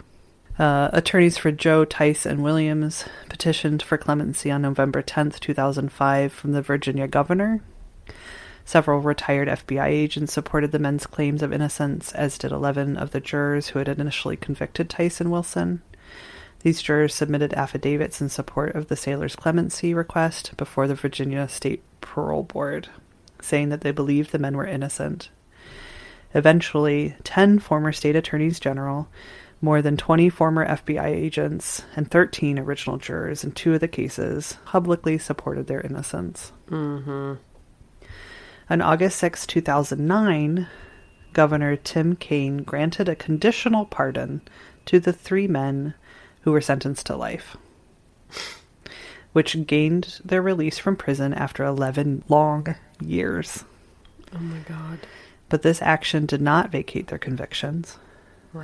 Uh, attorneys for Joe, Tice, and Williams petitioned for clemency on November 10th, 2005, from the Virginia governor. Several retired FBI agents supported the men's claims of innocence, as did 11 of the jurors who had initially convicted Tice and Wilson. These jurors submitted affidavits in support of the sailor's clemency request before the Virginia State Parole Board, saying that they believed the men were innocent. Eventually, 10 former state attorneys general, more than 20 former FBI agents, and 13 original jurors in two of the cases publicly supported their innocence. Mm-hmm. On August 6, 2009, Governor Tim Kaine granted a conditional pardon to the three men who were sentenced to life, which gained their release from prison after 11 long years. Oh my god. But this action did not vacate their convictions.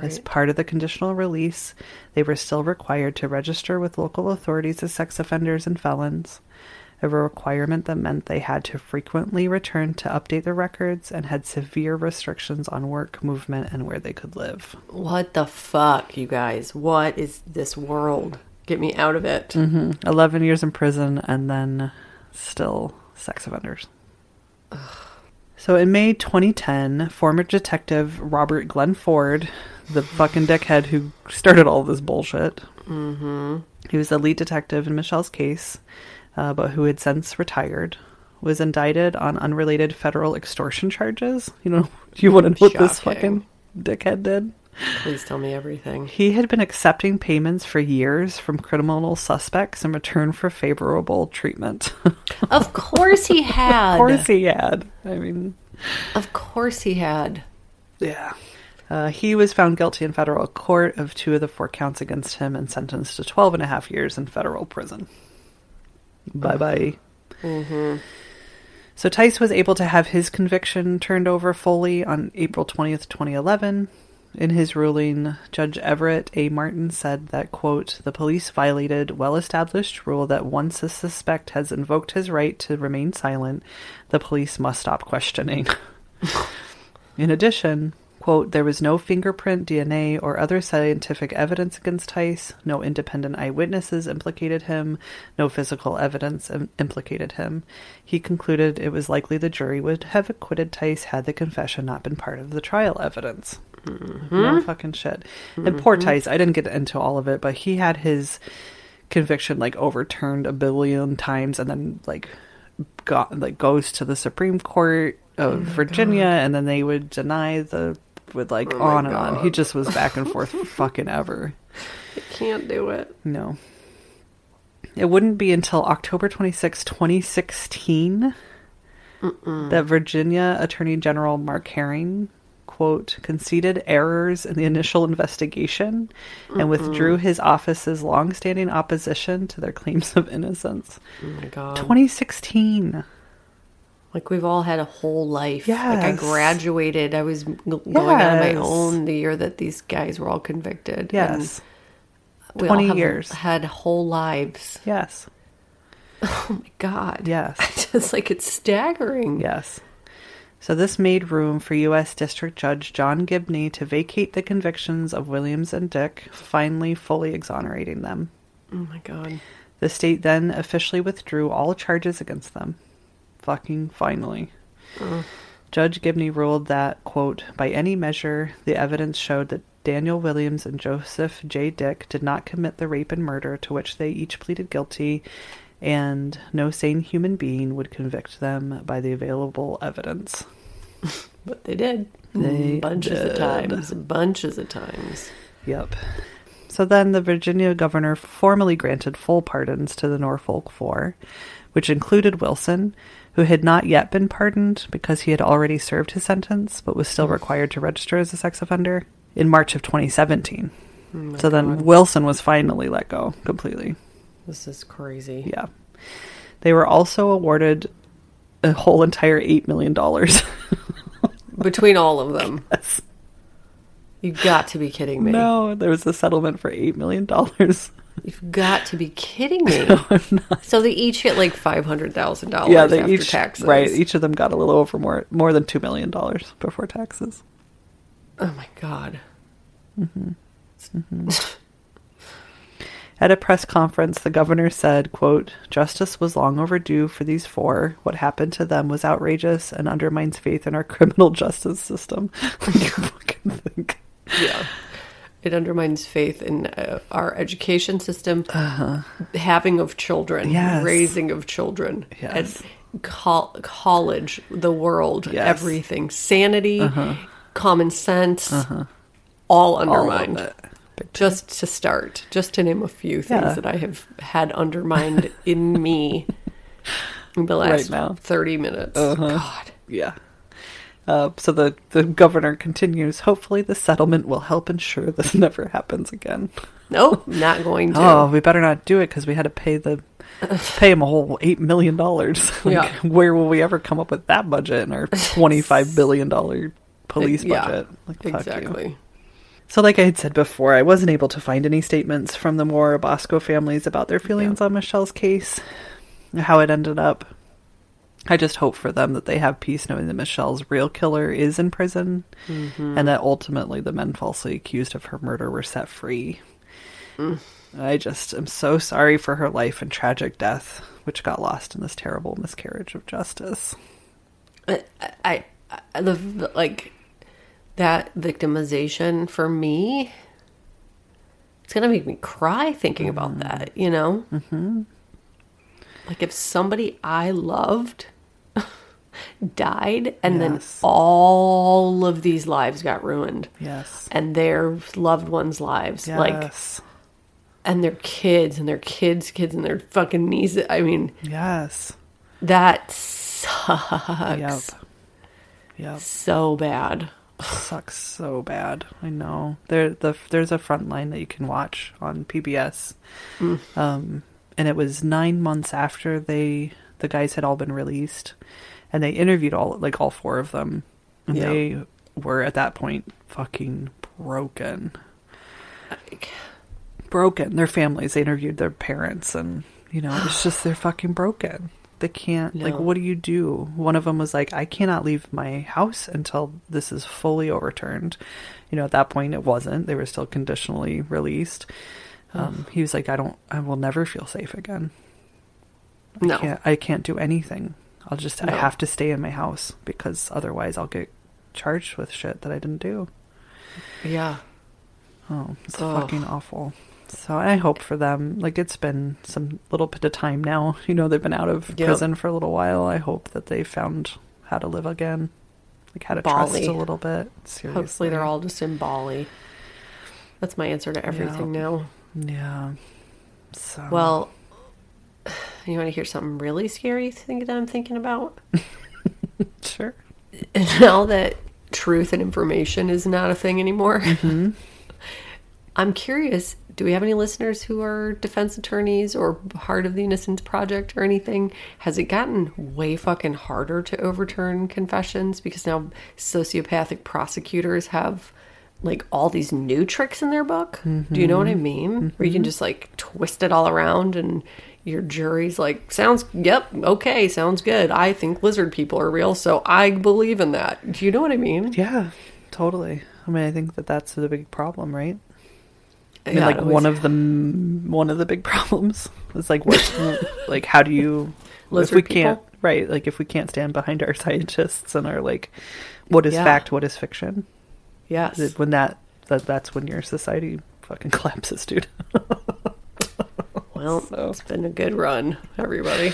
As part of the conditional release, they were still required to register with local authorities as sex offenders and felons, a requirement that meant they had to frequently return to update their records and had severe restrictions on work, movement, and where they could live. What the fuck, you guys? What is this world? Get me out of it. Mm-hmm. 11 years in prison and then still sex offenders. So in May 2010, former detective Robert Glenn Ford, the fucking dickhead who started all this bullshit, mm-hmm. he was the lead detective in Michelle's case, uh, but who had since retired, was indicted on unrelated federal extortion charges. You know, do you want to know what this fucking dickhead did? Please tell me everything. He had been accepting payments for years from criminal suspects in return for favorable treatment. Of course he had. of course he had. I mean, Of course he had. yeah. Uh, he was found guilty in federal court of two of the four counts against him and sentenced to 12 and a half years in federal prison. Bye bye. So Tice was able to have his conviction turned over fully on April 20th, 2011. In his ruling, Judge Everett A. Martin said that, quote, the police violated well established rule that once a suspect has invoked his right to remain silent, the police must stop questioning. In addition, quote, there was no fingerprint, DNA, or other scientific evidence against Tice. No independent eyewitnesses implicated him. No physical evidence im- implicated him. He concluded it was likely the jury would have acquitted Tice had the confession not been part of the trial evidence. Mm-hmm. No fucking shit. And poor mm-hmm. Tice, I didn't get into all of it, but he had his conviction like overturned a billion times and then like got like goes to the Supreme Court of oh Virginia and then they would deny the would like oh on and on. He just was back and forth fucking ever. Can't do it. No. It wouldn't be until October 26, 2016 that Virginia Attorney General Mark Herring quote conceded errors in the initial investigation and withdrew his office's longstanding opposition to their claims of innocence. Oh my god. 2016. Like we've all had a whole life. Yeah. Like I graduated. I was g- going on my own the year that these guys were all convicted. Yes. And we all 20 have years. Had whole lives. Yes. Oh my god. Yes. Just like it's staggering. Yes. So this made room for U.S. District Judge John Gibney to vacate the convictions of Williams and Dick, finally fully exonerating them. Oh my god. The state then officially withdrew all charges against them. Fucking finally. Uh-huh. Judge Gibney ruled that, quote, by any measure, the evidence showed that Danial Williams and Joseph J. Dick did not commit the rape and murder to which they each pleaded guilty, and no sane human being would convict them by the available evidence. But they did. They bunches of times. Bunches of times. Yep. So then the Virginia governor formally granted full pardons to the Norfolk Four, which included Wilson, who had not yet been pardoned because he had already served his sentence but was still hmm. required to register as a sex offender in March of 2017. so then Wilson was finally let go completely. This is crazy. Yeah. They were also awarded a whole entire $8 million. Between all of them. Yes. You've got to be kidding me. no, there was a settlement for $8 million. You've got to be kidding me. So they each get like five hundred thousand dollars yeah, they after each taxes. right. Each of them got a little over more more than two million dollars before taxes. Oh my god. Mm-hmm. Mm-hmm. At a press conference, the governor said, quote, Justice was long overdue for these four. What happened to them was outrageous and undermines faith in our criminal justice system. fucking think. Yeah. It undermines faith in uh, our education system, having of children, Uh-huh. Yes. raising of children, Yes. col- college, the world, Yes. Uh-huh. everything, sanity, common sense, all All undermined. Big. Just to start, just to name a few things Yeah. that I have had undermined in me in the Right last. Uh-huh. 30 minutes. God. Yeah. Uh, so the, the governor continues, hopefully the settlement will help ensure this never happens again. Nope, not going to. Oh, we better not do it because we had to pay the pay him a whole eight million dollars. like, Yeah. where will we ever come up with that budget in our twenty five billion dollar police Yeah, budget? Like, fuck you. exactly. So, like I had said before, I wasn't able to find any statements from the Moore Bosko families about their feelings on Michelle's case, how it ended up. I just hope for them that they have peace knowing that Michelle's real killer is in prison Mm-hmm. and that ultimately the men falsely accused of her murder were set free. Mm. I just am so sorry for her life and tragic death, which got lost in this terrible miscarriage of justice. I, I, I the like that victimization for me. It's gonna make me cry thinking about that. You know, mm-hmm. like if somebody I loved died, and then all of these lives got ruined, Yes. and their loved ones' lives, like, and their kids, and their kids' kids, and their fucking nieces. I mean, yes. that sucks Yep. Yep. so bad. Sucks so bad. I know. There the there's a front line that you can watch on PBS. Um and it was 9 months after they the guys had all been released and they interviewed all like all four of them and Yeah. they were at that point fucking broken. Like... Broken. Their families they interviewed their parents and you know, it's just they're fucking broken. They can't like what do you do? One of them was like I cannot leave my house until this is fully overturned. You know, at that point it wasn't. They were still conditionally released. Um, he was like I don't I will never feel safe again. No, I can't I can't do anything. I'll just I have to stay in my house because otherwise I'll get charged with shit that I didn't do. yeah, Oh, it's fucking awful. So I hope for them. Like it's been some little bit of time now. You know, they've been out of Yep. prison for a little while. I hope that they found how to live again. Like how to Bali. trust a little bit. Seriously. hopefully they're all just in Bali. That's my answer to everything Yeah. now. Yeah. So Well, you want to hear something really scary? Think that I'm thinking about sure. now that truth and information is not a thing anymore. Mm-hmm. I'm curious. Do we have any listeners who are defense attorneys or part of the Innocence Project or anything? Has it gotten way fucking harder to overturn confessions because now sociopathic prosecutors have like all these new tricks in their book? Do you know what I mean? Where you can just like twist it all around and your jury's like, sounds, yep, okay, sounds good. I think lizard people are real, so I believe in that. Do you know what I mean? Yeah, totally. I mean, I think that that's the big problem, right? I mean, Yeah, like one of the one of the big problems is like what, like how do you if we people? can't right like if we can't stand behind our scientists and are like what is Yeah. fact, what is fiction? Yes. When that that that's when your society fucking collapses, dude. Well, So- it's been a good run, everybody.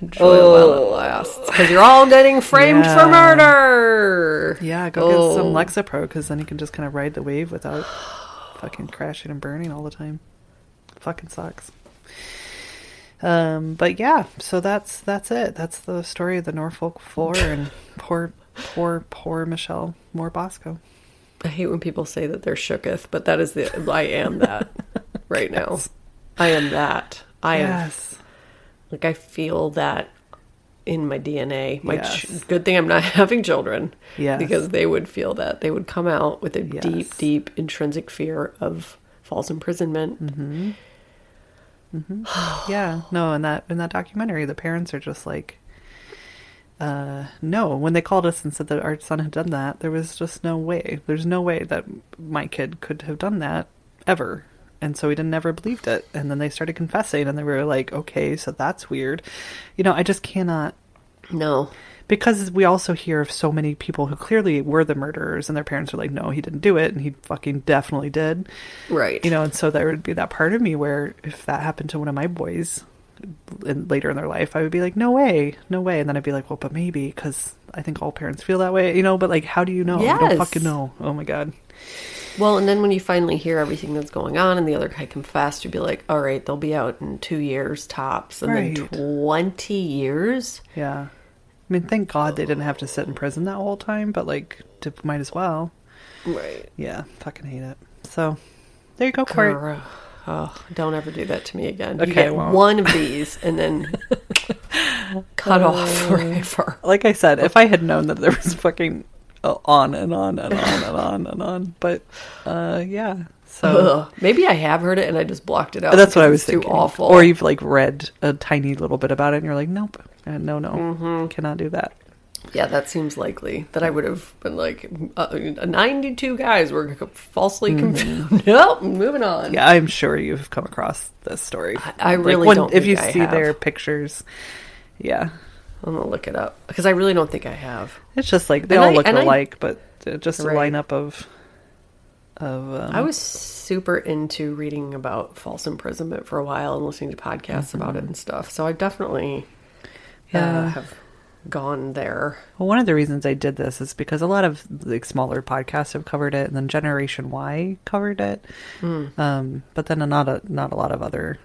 Enjoy it while it lasts. Because you're all getting framed Yeah. for murder. yeah, go get some Oh. Lexapro because then you can just kind of ride the wave without fucking crashing and burning all the time. Fucking sucks. Um, but yeah, so that's that's it. That's the story of the Norfolk Four and poor, poor, poor Michelle Moore Bosko. I hate when people say that they're shooketh, but that is the. I am that right now. I am that. I am. yes, Like, I feel that in my DNA. My ch- Yes. good thing I'm not having children. Yes. Because they would feel that. They would come out with a Yes. deep, deep intrinsic fear of false imprisonment. Mm-hmm. yeah. No, in that in that documentary, the parents are just like, uh, no. When they called us and said that our son had done that, there was just no way. There's no way that my kid could have done that ever. And so we didn't never believed it. And then they started confessing, and they were like, okay, so that's weird. You know, I just cannot No. because we also hear of so many people who clearly were the murderers and their parents are like no he didn't do it and he fucking definitely did Right. you know and so there would be that part of me where if that happened to one of my boys in, later in their life i would be like no way no way and then i'd be like well but maybe because i think all parents feel that way you know but like how do you know i don't fucking know oh my god Well, and then when you finally hear everything that's going on and the other guy confessed, you'd be like, all right, they'll be out in two years tops. And Right. then 20 years? yeah i mean thank god they didn't have to sit in prison that whole time but like might as well Right. yeah fucking hate it so there you go Girl. Oh, don't ever do that to me again. Okay, you get I one of these and then cut off forever. like I said, if I had known that there was fucking uh, on and on and on and on and on, but uh, yeah. So Ugh. Maybe I have heard it and I just blocked it out. that's what I was thinking. Too awful. Or you've like read a tiny little bit about it, and you're like, nope, uh, no, no, Mm-hmm. cannot do that. yeah, that seems likely that I would have been like, uh, 92 guys were falsely confused. nope, moving on. Mm-hmm. Yeah, I'm sure you've come across this story. I Like, really when- don't If you I see have. their pictures, yeah, I'm going to look it up because I really don't think I have. it's just like they And all I- look and I- alike, but uh, just a Right. lineup of of. Um, I was super into reading about false imprisonment for a while and listening to podcasts about Mm-hmm. it and stuff. So I definitely Yeah. uh, have gone there. Well, one of the reasons I did this is because a lot of like smaller podcasts have covered it, and then Generation Y covered it. Hmm. Um, but then not a not a lot of other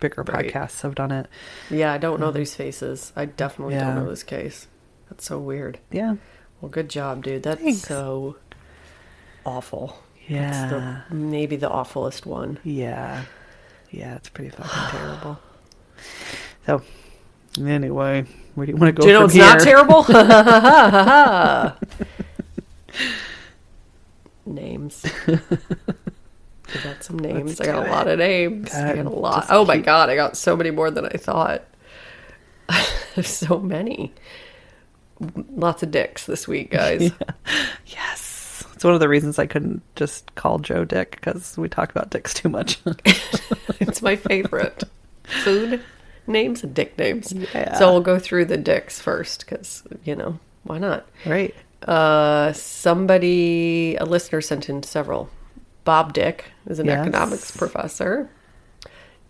bigger Right. podcasts have done it. Yeah, I don't know um, these faces. I definitely don't know this case. That's so weird. Yeah, Well, good job, dude. That's Thanks. so awful. yeah, the, maybe the awfulest one. yeah, yeah. It's pretty fucking terrible. So, anyway, where do you want to go Do you know it's here? not terrible? names. I got some names. I got a lot of names. I got a lot. Oh my keep- god, I got so many more than I thought. So many. Lots of dicks this week, guys. Yes, it's one of the reasons I couldn't just call Joe Dick because we talk about dicks too much. it's my favorite. Food names and dick names. Yeah. So we'll go through the dicks first because, you know, why not? right? Uh, somebody, a listener sent in several. Bob Dick is an Yes. economics professor.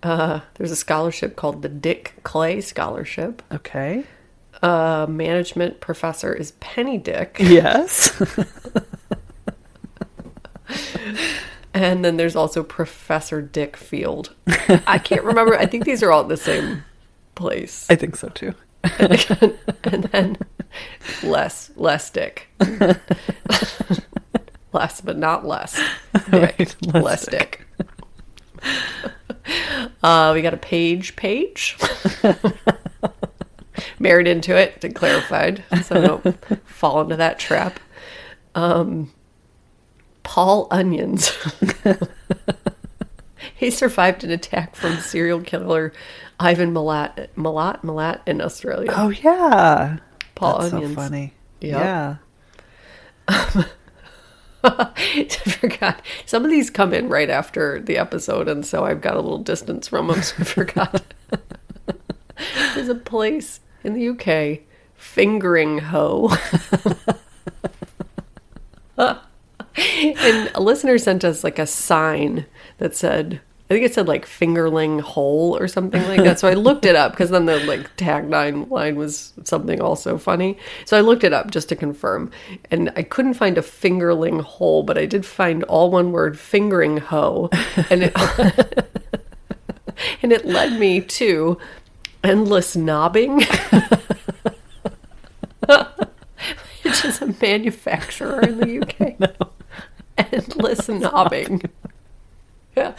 Uh, there's a scholarship called the Dick Clay Scholarship. Okay. Uh, management professor is Penny Dick. Yes. And then there's also Professor Dick Field. I can't remember. I think these are all at the same place. I think so too. and then less, less Dick. Less, but not less. Dick. Right, less less Dick. uh, we got a page, page. Married into it, to clarified, so I don't fall into that trap. Um, Paul Onions. he survived an attack from serial killer Ivan Milat, Milat, Milat in Australia. Oh yeah. Paul That's Onions. so funny. Yep. Yeah. I forgot. Some of these come in right after the episode, and so I've got a little distance from them, so I forgot. There's a place in the UK, Fingringhoe. and a listener sent us like a sign that said, I think it said like fingerling hole or something like that. So I looked it up because then the like tagline line was something also funny. So I looked it up just to confirm. And I couldn't find a fingerling hole, but I did find all one word Fingringhoe. And it and it led me to endless knobbing. Which is a manufacturer in the UK. Endless knobbing. Yeah.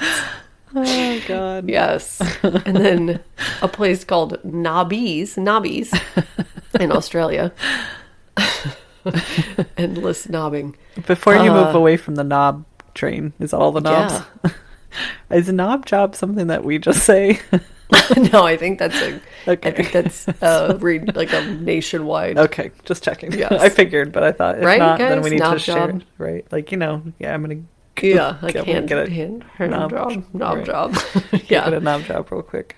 Oh god. Yes. And then a place called Nobbies, Nobbies in Australia. Endless knobbing. Before you Uh, move away from the knob train, is all the knobs. is knob job something that we just say? no, I think that's a. I Okay. think that's uh, like a nationwide. okay, just checking. Yes. I figured, but I thought if Right, not, then we need Knob to share. Right, like you know, yeah, I'm gonna Yeah, like Get- hand, get a hand, hand knob- job, knob right. job. get yeah, a knob job real quick.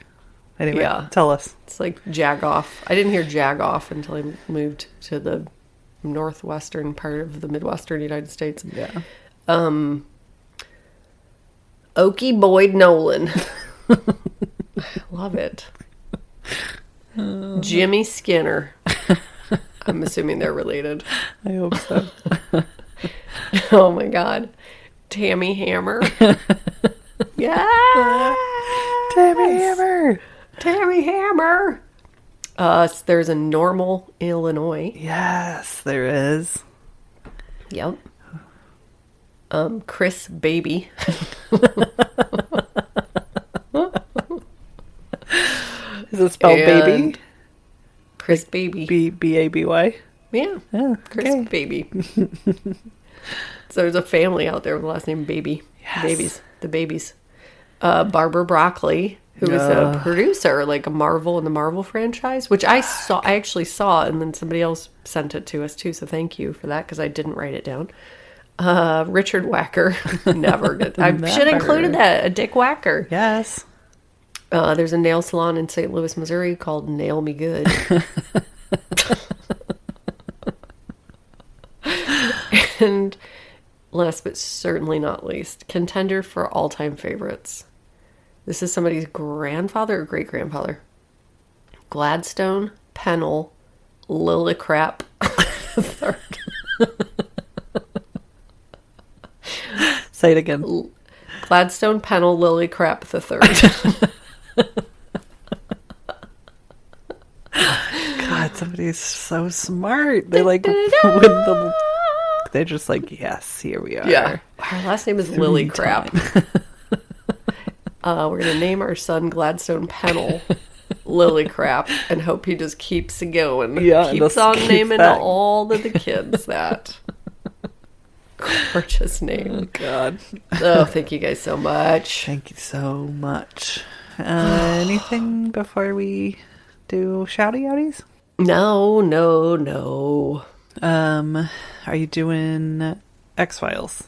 Anyway, Yeah. tell us. it's like jag off. I didn't hear jag off until I moved to the northwestern part of the midwestern United States. Yeah. Um, Okie Boyd Nolan. Love it. Jimmy Skinner. I'm assuming they're related. I hope so. Oh my god. Tammy Hammer. yeah. Tammy Hammer. Tammy Hammer. Uh, there's a normal Illinois. Yes, there is. Yep. Um, Chris Baby. Is it spelled baby? And Chris Baby. B B A B Y. yeah. Yeah. Chris Baby. so there's a family out there with the last name Baby. Yes. Babies. The babies. Uh, Barbara Broccoli, who was a producer, like a Marvel in the Marvel franchise, which I saw, I actually saw, and then somebody else sent it to us too. So thank you for that because I didn't write it down. Uh, Richard Wacker, never did. I should have included that. A Dick Wacker. Yes. Uh, there's a nail salon in St. Louis, Missouri called Nail Me Good. and last but certainly not least, contender for all time favorites. This is somebody's grandfather or great grandfather. Gladstone Pennell Lillicrap the third. Say it again. Gladstone Pennell Lillicrap the third. God, somebody's so smart. They like when the they're just like, yes, here we are. yeah. Our last name is Lillicrap. uh, we're gonna name our son Gladstone Pennell Lillicrap and hope he just keeps going. Yeah, keeps on keeps naming that. all of the kids that gorgeous name. God, Oh, thank you guys so much. thank you so much. Uh, anything before we do shouty outies? No, no, no. Um, are you doing X Files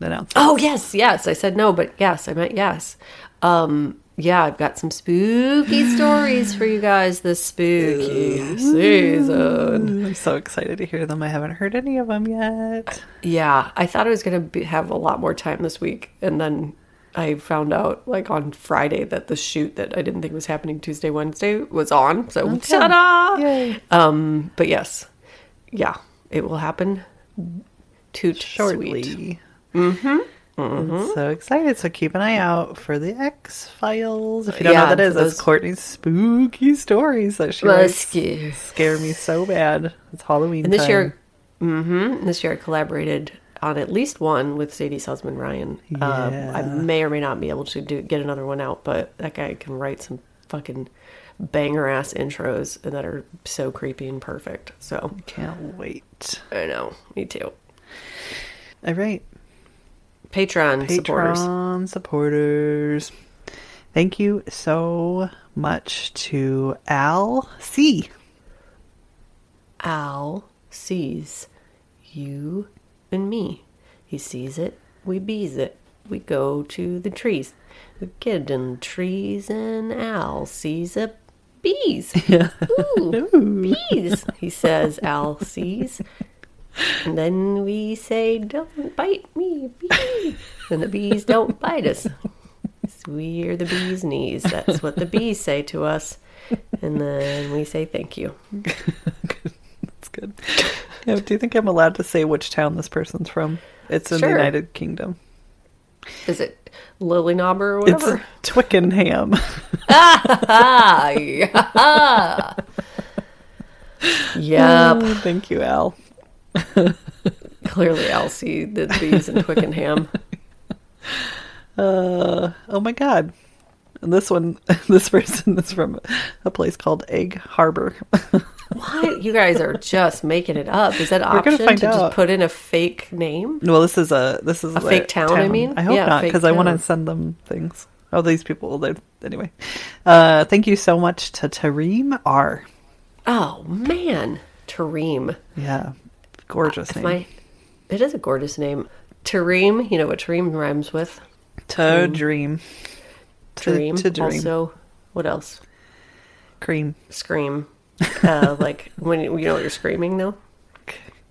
announcement? Oh yes, yes. I said no, but yes, I meant yes. Um, yeah, I've got some spooky stories for you guys this spooky season. I'm so excited to hear them. I haven't heard any of them yet. Yeah, I thought I was gonna be, have a lot more time this week, and then I found out like on Friday that the shoot that I didn't think was happening Tuesday, Wednesday was on. So ta-da! Yay. Um, but yes, yeah, it will happen. Toot sweet. Shortly. Mm-hmm. I'm so excited. So keep an eye out for the X Files. If you don't know what that is, for that's those- Courtney's spooky stories that she writes. Rescue. Scare me so bad. It's Halloween. And this time. year, hmm this year I collaborated on at least one with Sadie's husband Ryan. Um, I may or may not be able to do get another one out, but that guy can write some fucking banger ass intros and that are so creepy and perfect. So can't wait. I know, me too. All right, Patreon, supporters. Patreon supporters. Thank you so much to Al C. Al sees you and me. He sees it, we bees it. We go to the trees. We get in the trees and Al sees a bees. Ooh, bees, he says Al sees. And then we say, Don't bite me, bee. And the bees don't bite us. We're the bee's knees. That's what the bees say to us. And then we say thank you. That's good. Do you think I'm allowed to say which town this person's from? It's in Sure. the United Kingdom. Is it Lily Knobber or It's whatever? Twickenham. ah, yeah. yep. Oh, thank you, Al. Clearly, Elsie did bees in Twickenham. Uh, oh my god. And this one, this person is from a place called Egg Harbor. What? You guys are just making it up. Is that an option find to out. just put in a fake name? well, this is a this is A fake town, I mean? I hope Yeah, not because I want to send them things. Oh, these people. They anyway. Uh, thank you so much to Tareem R. Oh man, Tareem. Yeah, gorgeous If name. my, it is a gorgeous name. Tareem. You know what Tareem rhymes with? To dream. To, Tareem. to dream. Also, what else? Cream. Scream. Uh, like when you know what you're screaming though.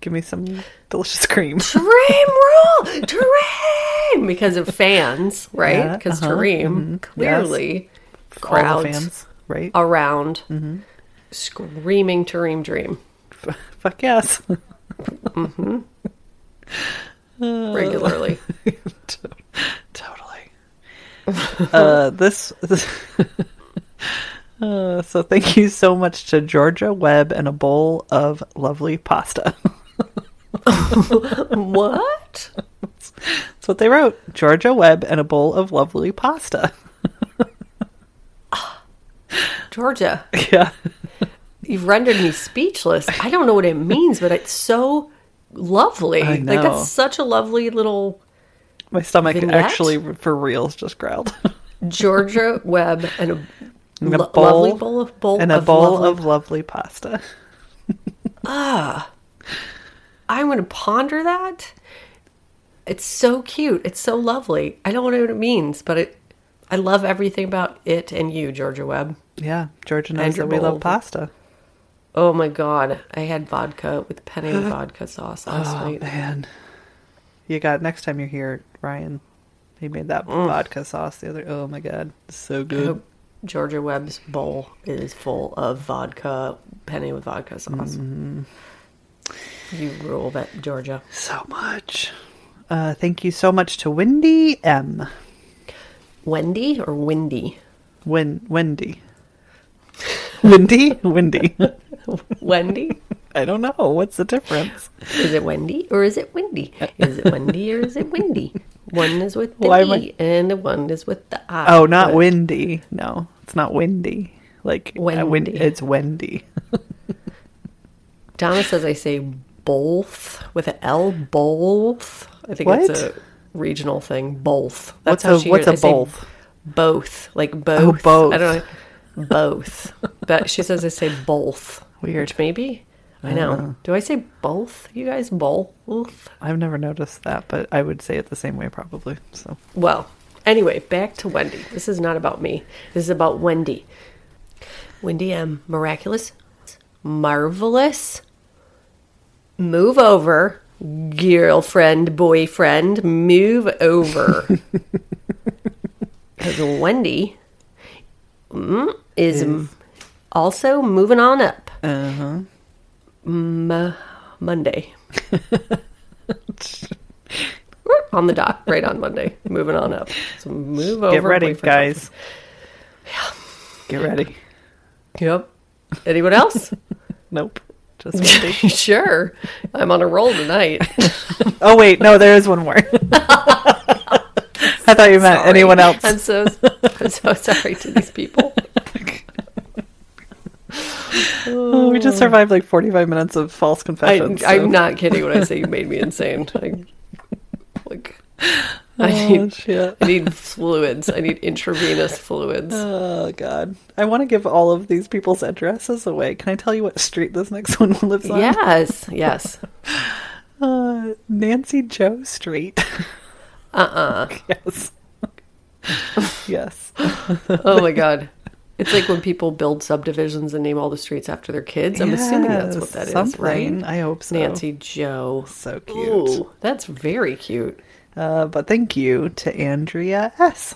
Give me some delicious cream. Dream roll, Dream, because of fans, right? Yeah, Because uh-huh, Dream clearly the crowds fans, right? around Mm-hmm. screaming Dream Dream F- fuck yes. regularly. totally. uh, this. this uh, so thank you so much to Georgia Webb and a bowl of lovely pasta. what? That's what they wrote. Georgia Webb and a bowl of lovely pasta. Georgia, yeah. you've rendered me speechless. I don't know what it means, but it's so lovely. I Like that's such a lovely little My stomach Vignette? actually, for reals, just growled. Georgia Webb and a, And a bowl- lovely bowl of bowl and a of bowl lovely of lovely pasta. Ah, I'm going to ponder that. It's so cute. It's so lovely. I don't know what it means, but it. I love everything about it and you, Georgia Webb. Yeah, Georgia knows that we love pasta. Oh my god, I had vodka with penne vodka sauce last Oh night. man, you got next time you're here, Ryan. He made that Mm. vodka sauce the other. Oh my god, so I good. Georgia Webb's bowl is full of vodka, penny with vodka sauce. Mm-hmm. You rule that Georgia. So much. Uh, thank you so much to Wendy M. Wendy or Windy? Win Wendy. Windy? Wendy. Wendy? I don't know. What's the difference? Is it Wendy or is it Windy? Is it Wendy or is it Windy? One is with the Why am I- D and one is with the I. Oh, not But- Windy. No, it's not Windy. Like uh, Wen- Wendy. it's Wendy. Donna says I say both with an L. Both. I think What? it's a regional thing. Both. What's how a- she what's a say both? Both. Like both. both. I don't know. Both. but she says I say both. Weird. Maybe. I know. Do I say both? You guys both? I've never noticed that, but I would say it the same way probably. So Well, anyway, back to Wendy. This is not about me. This is about Wendy. Wendy M. Miraculous, marvelous, move over, girlfriend, boyfriend, move over. Because Wendy mm, is, m- also moving on up. Uh-huh. M- Monday. on the dot, right on Monday. Moving on up. So move over. Get ready, guys. Get ready. Yep. Anyone else? Nope. Just sure. I'm on a roll tonight. oh wait, no, there is one more. I thought you meant Sorry. anyone else. I'm so I'm so sorry to these people. Oh, we just survived like 45 minutes of false I, confessions. so- I'm not kidding when I say you made me insane. I, like, I Oh, need. I need fluids. I need intravenous fluids. Oh god. I want to give all of these people's addresses away. Can I tell you what street this next one lives on? Yes, yes. Uh, Nancy Joe Street. Uh-uh. yes. yes. Oh my god. It's like when people build subdivisions and name all the streets after their kids. I'm assuming that's what Yes, that is, something. right? I hope so. Nancy Joe. So cute. Ooh, that's very cute. Uh, but thank you to Andrea S.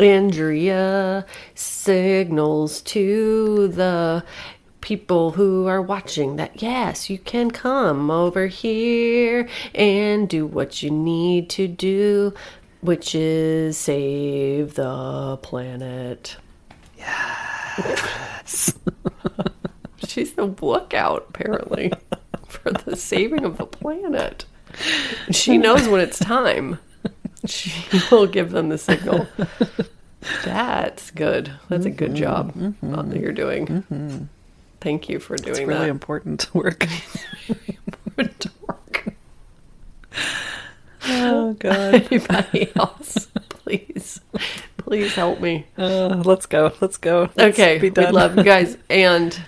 Andrea signals to the people who are watching that yes, you can come over here and do what you need to do, which is save the planet. Yes. She's the lookout, apparently, for the saving of the planet. She knows when it's time. She will give them the signal. That's good. That's a good job uh, that you're doing. Thank you for doing It's really that. important work. Important work. oh god. Anybody else, please, please help me. Uh, let's go. Let's go. Let's Okay, be we love you guys. And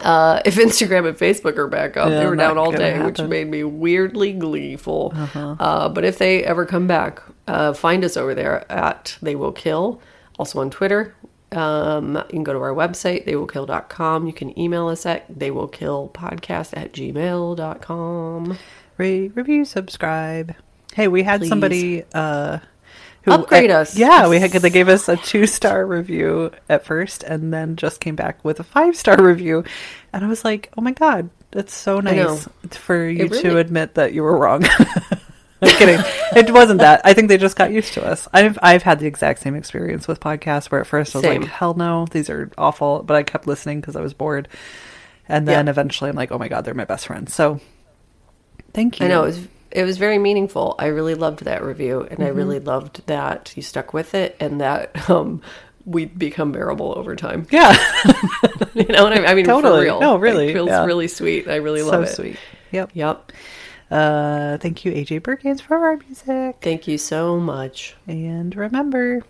uh, if Instagram and Facebook are back up, Yeah, they were down all day, which happen. Uh-huh. made me weirdly gleeful. Uh, but if they ever come back, uh, find us over there at They Will Kill. Also on Twitter. Um, you can go to our website, theywillkill.com. You can email us at theywillkillpodcast at gmail.com. Rate, review, subscribe. Hey, we had Please. somebody uh, who Upgrade uh, us. Yeah, we had they gave us a two star review at first, and then just came back with a five star review, and I was like, oh my god, that's so nice for you It to admit that you were wrong. I'm kidding. It wasn't that. I think they just got used to us. I've I've had the exact same experience with podcasts where at first I was Same. like, hell no, these are awful, but I kept listening because I was bored. And then Yeah. eventually I'm like, oh my god, they're my best friends. So thank you. I know it was it was very meaningful. I really loved that review, and I Mm-hmm. really loved that you stuck with it, and that um, we'd become bearable over time. Yeah. You know what I mean? I mean, Totally. for real. No, really, it feels yeah. really sweet. I really so love it. So sweet. Yep. Yep. Uh, thank you, AJ Burkins, for our music. Thank you so much. And remember,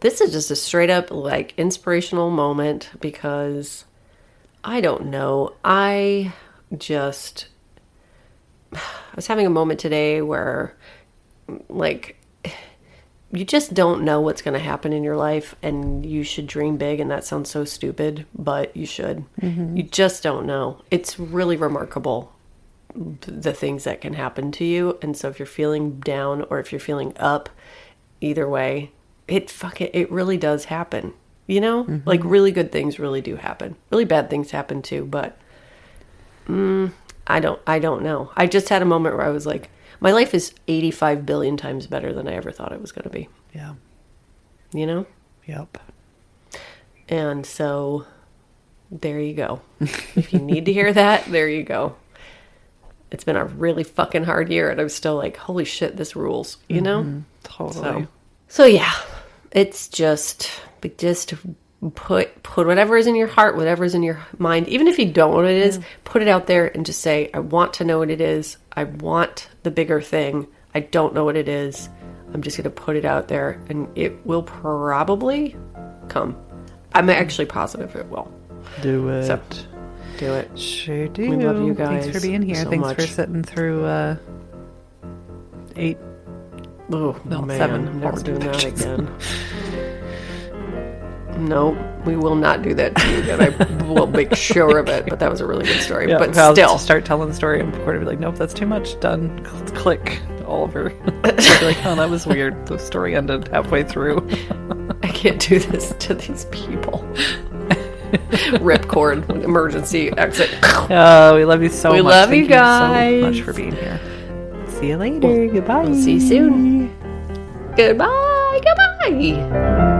This is just a straight up like inspirational moment because I don't know. I just I was having a moment today where like you just don't know what's going to happen in your life and you should dream big and that sounds so stupid, but you should. You just don't know. It's really remarkable the things that can happen to you. And so if you're feeling down or if you're feeling up, either way, it fucking it it really does happen. You know, like really good things really do happen. Really bad things happen too, but mm, I don't. I don't know. I just had a moment where I was like, my life is eighty-five billion times better than I ever thought it was going to be. Yeah. You know, Yep. and so there you go. if you need to hear that, there you go. It's been a really fucking hard year, and I'm still like, holy shit, this rules. You know. Mm-hmm. Totally. So, so yeah, it's just just put put whatever is in your heart, whatever is in your mind, even if you don't know what it is, put it out there and just say, I want to know what it is. I want the bigger thing. I don't know what it is. I'm just going to put it out there, and it will probably come. I'm actually positive it will. Do it. So, Do it. Sure do. We love you guys. Thanks for being here. so Thanks for sitting through uh, eight. Oh No, man, seven I'm never doing that again. no, we will not do that to you again. I will make sure of it. But that was a really good story. Yeah, but I'll still, start telling the story and record it. Be like, nope, that's too much. Done. Click. Oliver. Like, oh, that was weird. The story ended halfway through. I can't do this to these people. Ripcord, emergency exit. Oh, we love you so We much. love Thank you guys. so much for being here. See you later. Goodbye. we'll see you soon. Goodbye. Goodbye.